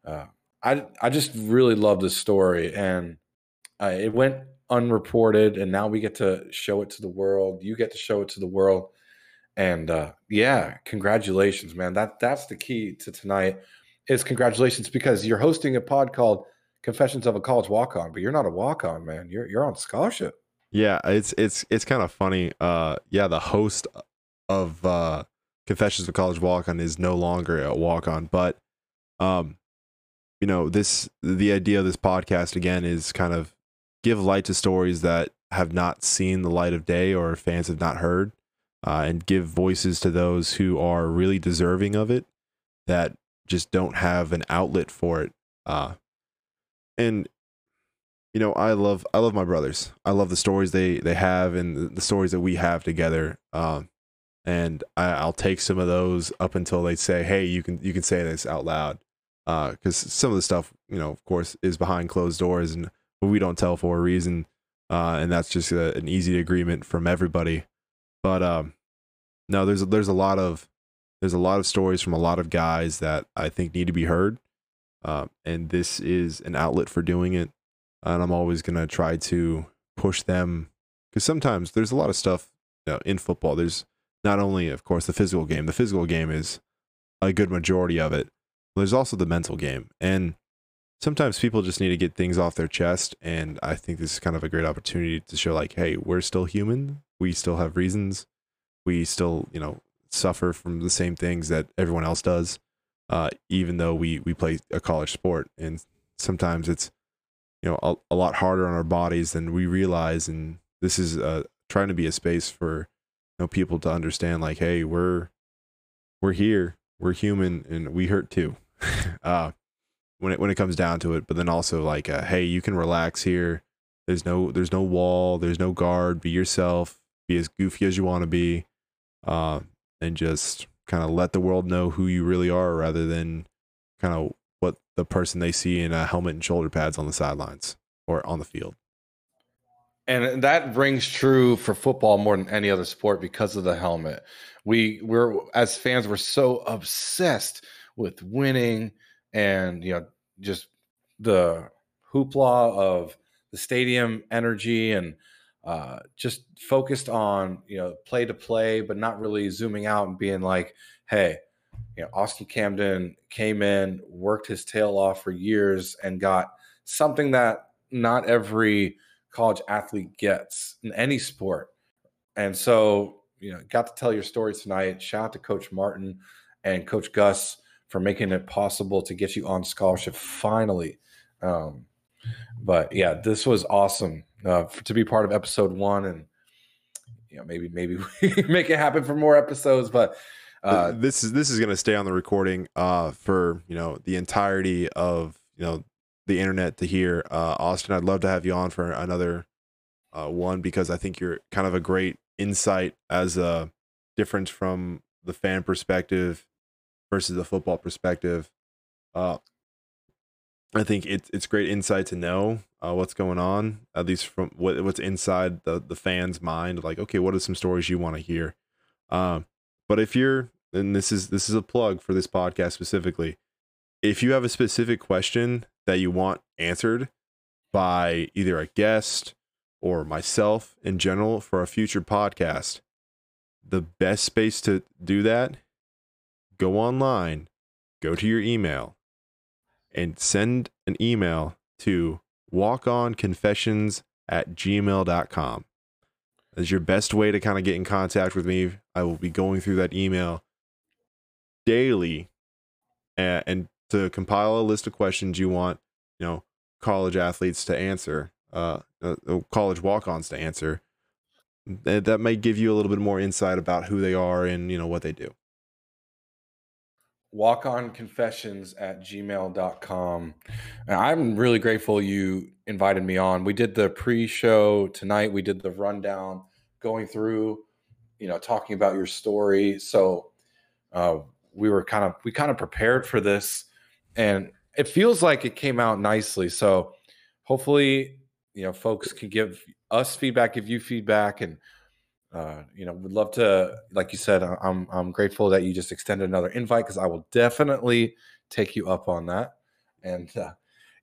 uh, I I just really love this story and uh, it went unreported and now we get to show it to the world. You get to show it to the world and uh yeah congratulations man. That that's the key to tonight is congratulations because you're hosting a pod called confessions of a college walk-on but you're not a walk-on man. You're you're on scholarship. Yeah it's it's it's kind of funny uh yeah the host of uh confessions of a college walk-on is no longer a walk-on but um you know this the idea of this podcast again is kind of give light to stories that have not seen the light of day or fans have not heard, uh, and give voices to those who are really deserving of it that just don't have an outlet for it. Uh, and you know, I love I love my brothers. I love the stories they they have and the, stories that we have together. Um, and I, will take some of those up until they say, "Hey, you can you can say this out loud," because uh, some of the stuff, you know, of course, is behind closed doors and but we don't tell for a reason. Uh, and that's just a, an easy agreement from everybody. But um, no, there's there's a lot of there's a lot of stories from a lot of guys that I think need to be heard, uh, and this is an outlet for doing it. And I'm always gonna try to push them because sometimes there's a lot of stuff you know, in football. There's not only, of course, the physical game. The physical game is a good majority of it. There's also the mental game, and sometimes people just need to get things off their chest and i think this is kind of a great opportunity to show like hey we're still human. We still have reasons. We still you know suffer from the same things that everyone else does uh, even though we we play a college sport. And sometimes it's you know a, a lot harder on our bodies than we realize and this is uh, trying to be a space for you know people to understand like hey we're we're here. We're human and we hurt too uh when it when it comes down to it. But then also like, uh, hey, you can relax here. There's no there's no wall. There's no guard. Be yourself. Be as goofy as you want to be, uh, and just kind of let the world know who you really are, rather than kind of what the person they see in a helmet and shoulder pads on the sidelines or on the field. And that rings true for football more than any other sport because of the helmet. We we're as fans we're so obsessed with winning and you know just the hoopla of the stadium energy and uh, just focused on you know play to play, but not really zooming out and being like, hey, you know, Austin Camden came in, worked his tail off for years, and got something that not every college athlete gets in any sport. And so, you know, got to tell your story tonight. Shout out to Coach Martin and Coach Gus for making it possible to get you on scholarship finally. Um, but yeah, this was awesome uh, for, to be part of episode one, and you know maybe maybe we make it happen for more episodes. But uh, this is this is going to stay on the recording uh, for you know the entirety of you know the internet to hear. Uh, Austin, I'd love to have you on for another uh, one because I think you're kind of a great insight as a difference from the fan perspective versus a football perspective. Uh, I think it's it's great insight to know uh, what's going on, at least from what what's inside the the fans' mind. Like, okay, what are some stories you want to hear? Uh, but if you're, and this is this is a plug for this podcast specifically. if you have a specific question that you want answered by either a guest or myself in general for a future podcast, the best space to do that, go online, go to your email, and send an email to walkonconfessions at gmail.com. That's your best way to kind of get in contact with me. I will be going through that email daily and, and to compile a list of questions you want, you know, college athletes to answer, uh, uh college walk-ons to answer. That, that may give you a little bit more insight about who they are and, you know, what they do walkonconfessions at gmail.com. And I'm really grateful you invited me on. We did the pre-show tonight. We did the rundown going through, you know, talking about your story. So uh, we were kind of we kind of prepared for this and it feels like it came out nicely. So hopefully, you know, folks can give us feedback, give you feedback and uh, you know, would love to, like you said, I'm I'm grateful that you just extended another invite because I will definitely take you up on that. And uh,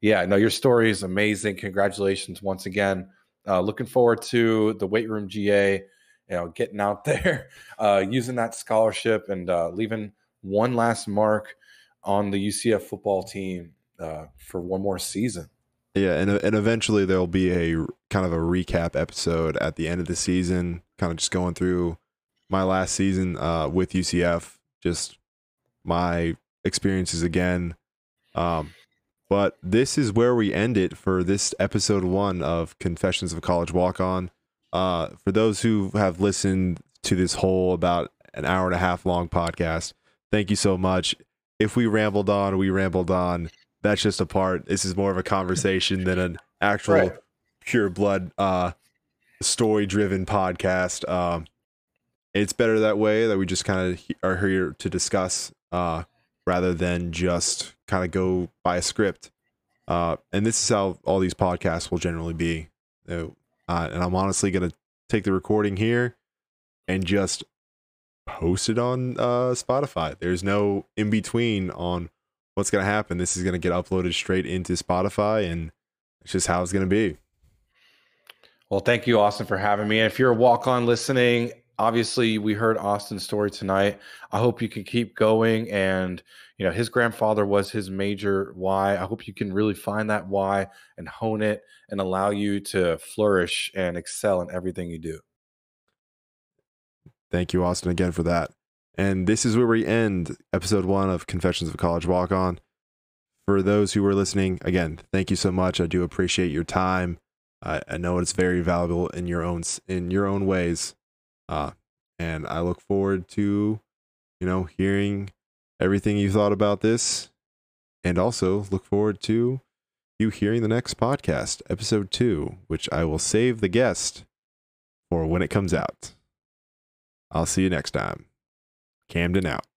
yeah, no, your story is amazing. Congratulations once again. Uh, looking forward to the weight room GA. You know, getting out there, uh, using that scholarship, and uh, leaving one last mark on the UCF football team uh, for one more season. Yeah, and and eventually there'll be a kind of a recap episode at the end of the season, kind of just going through my last season uh, with UCF, just my experiences again. Um, but this is where we end it for this episode one of Confessions of a College Walk On. Uh, for those who have listened to this whole about an hour and a half long podcast, thank you so much. If we rambled on, we rambled on that's just a part. This is more of a conversation than an actual right. pure blood uh, story driven podcast. Um, it's better that way that we just kind of are here to discuss uh, rather than just kind of go by a script. Uh, and this is how all these podcasts will generally be. Uh, and I'm honestly going to take the recording here and just post it on uh, Spotify. There's no in between on what's going to happen. This is going to get uploaded straight into Spotify, and it's just how it's going to be. Well, thank you, Austin, for having me. And if you're a walk on listening, obviously we heard Austin's story tonight. I hope you can keep going. And, you know, his grandfather was his major why. I hope you can really find that why and hone it and allow you to flourish and excel in everything you do. Thank you, Austin, again for that. And this is where we end episode one of Confessions of a College Walk On. For those who were listening, again, thank you so much. I do appreciate your time. I, I know it's very valuable in your own in your own ways, uh, and I look forward to, you know, hearing everything you thought about this, and also look forward to you hearing the next podcast, episode two, which I will save the guest for when it comes out. I'll see you next time. Camden out.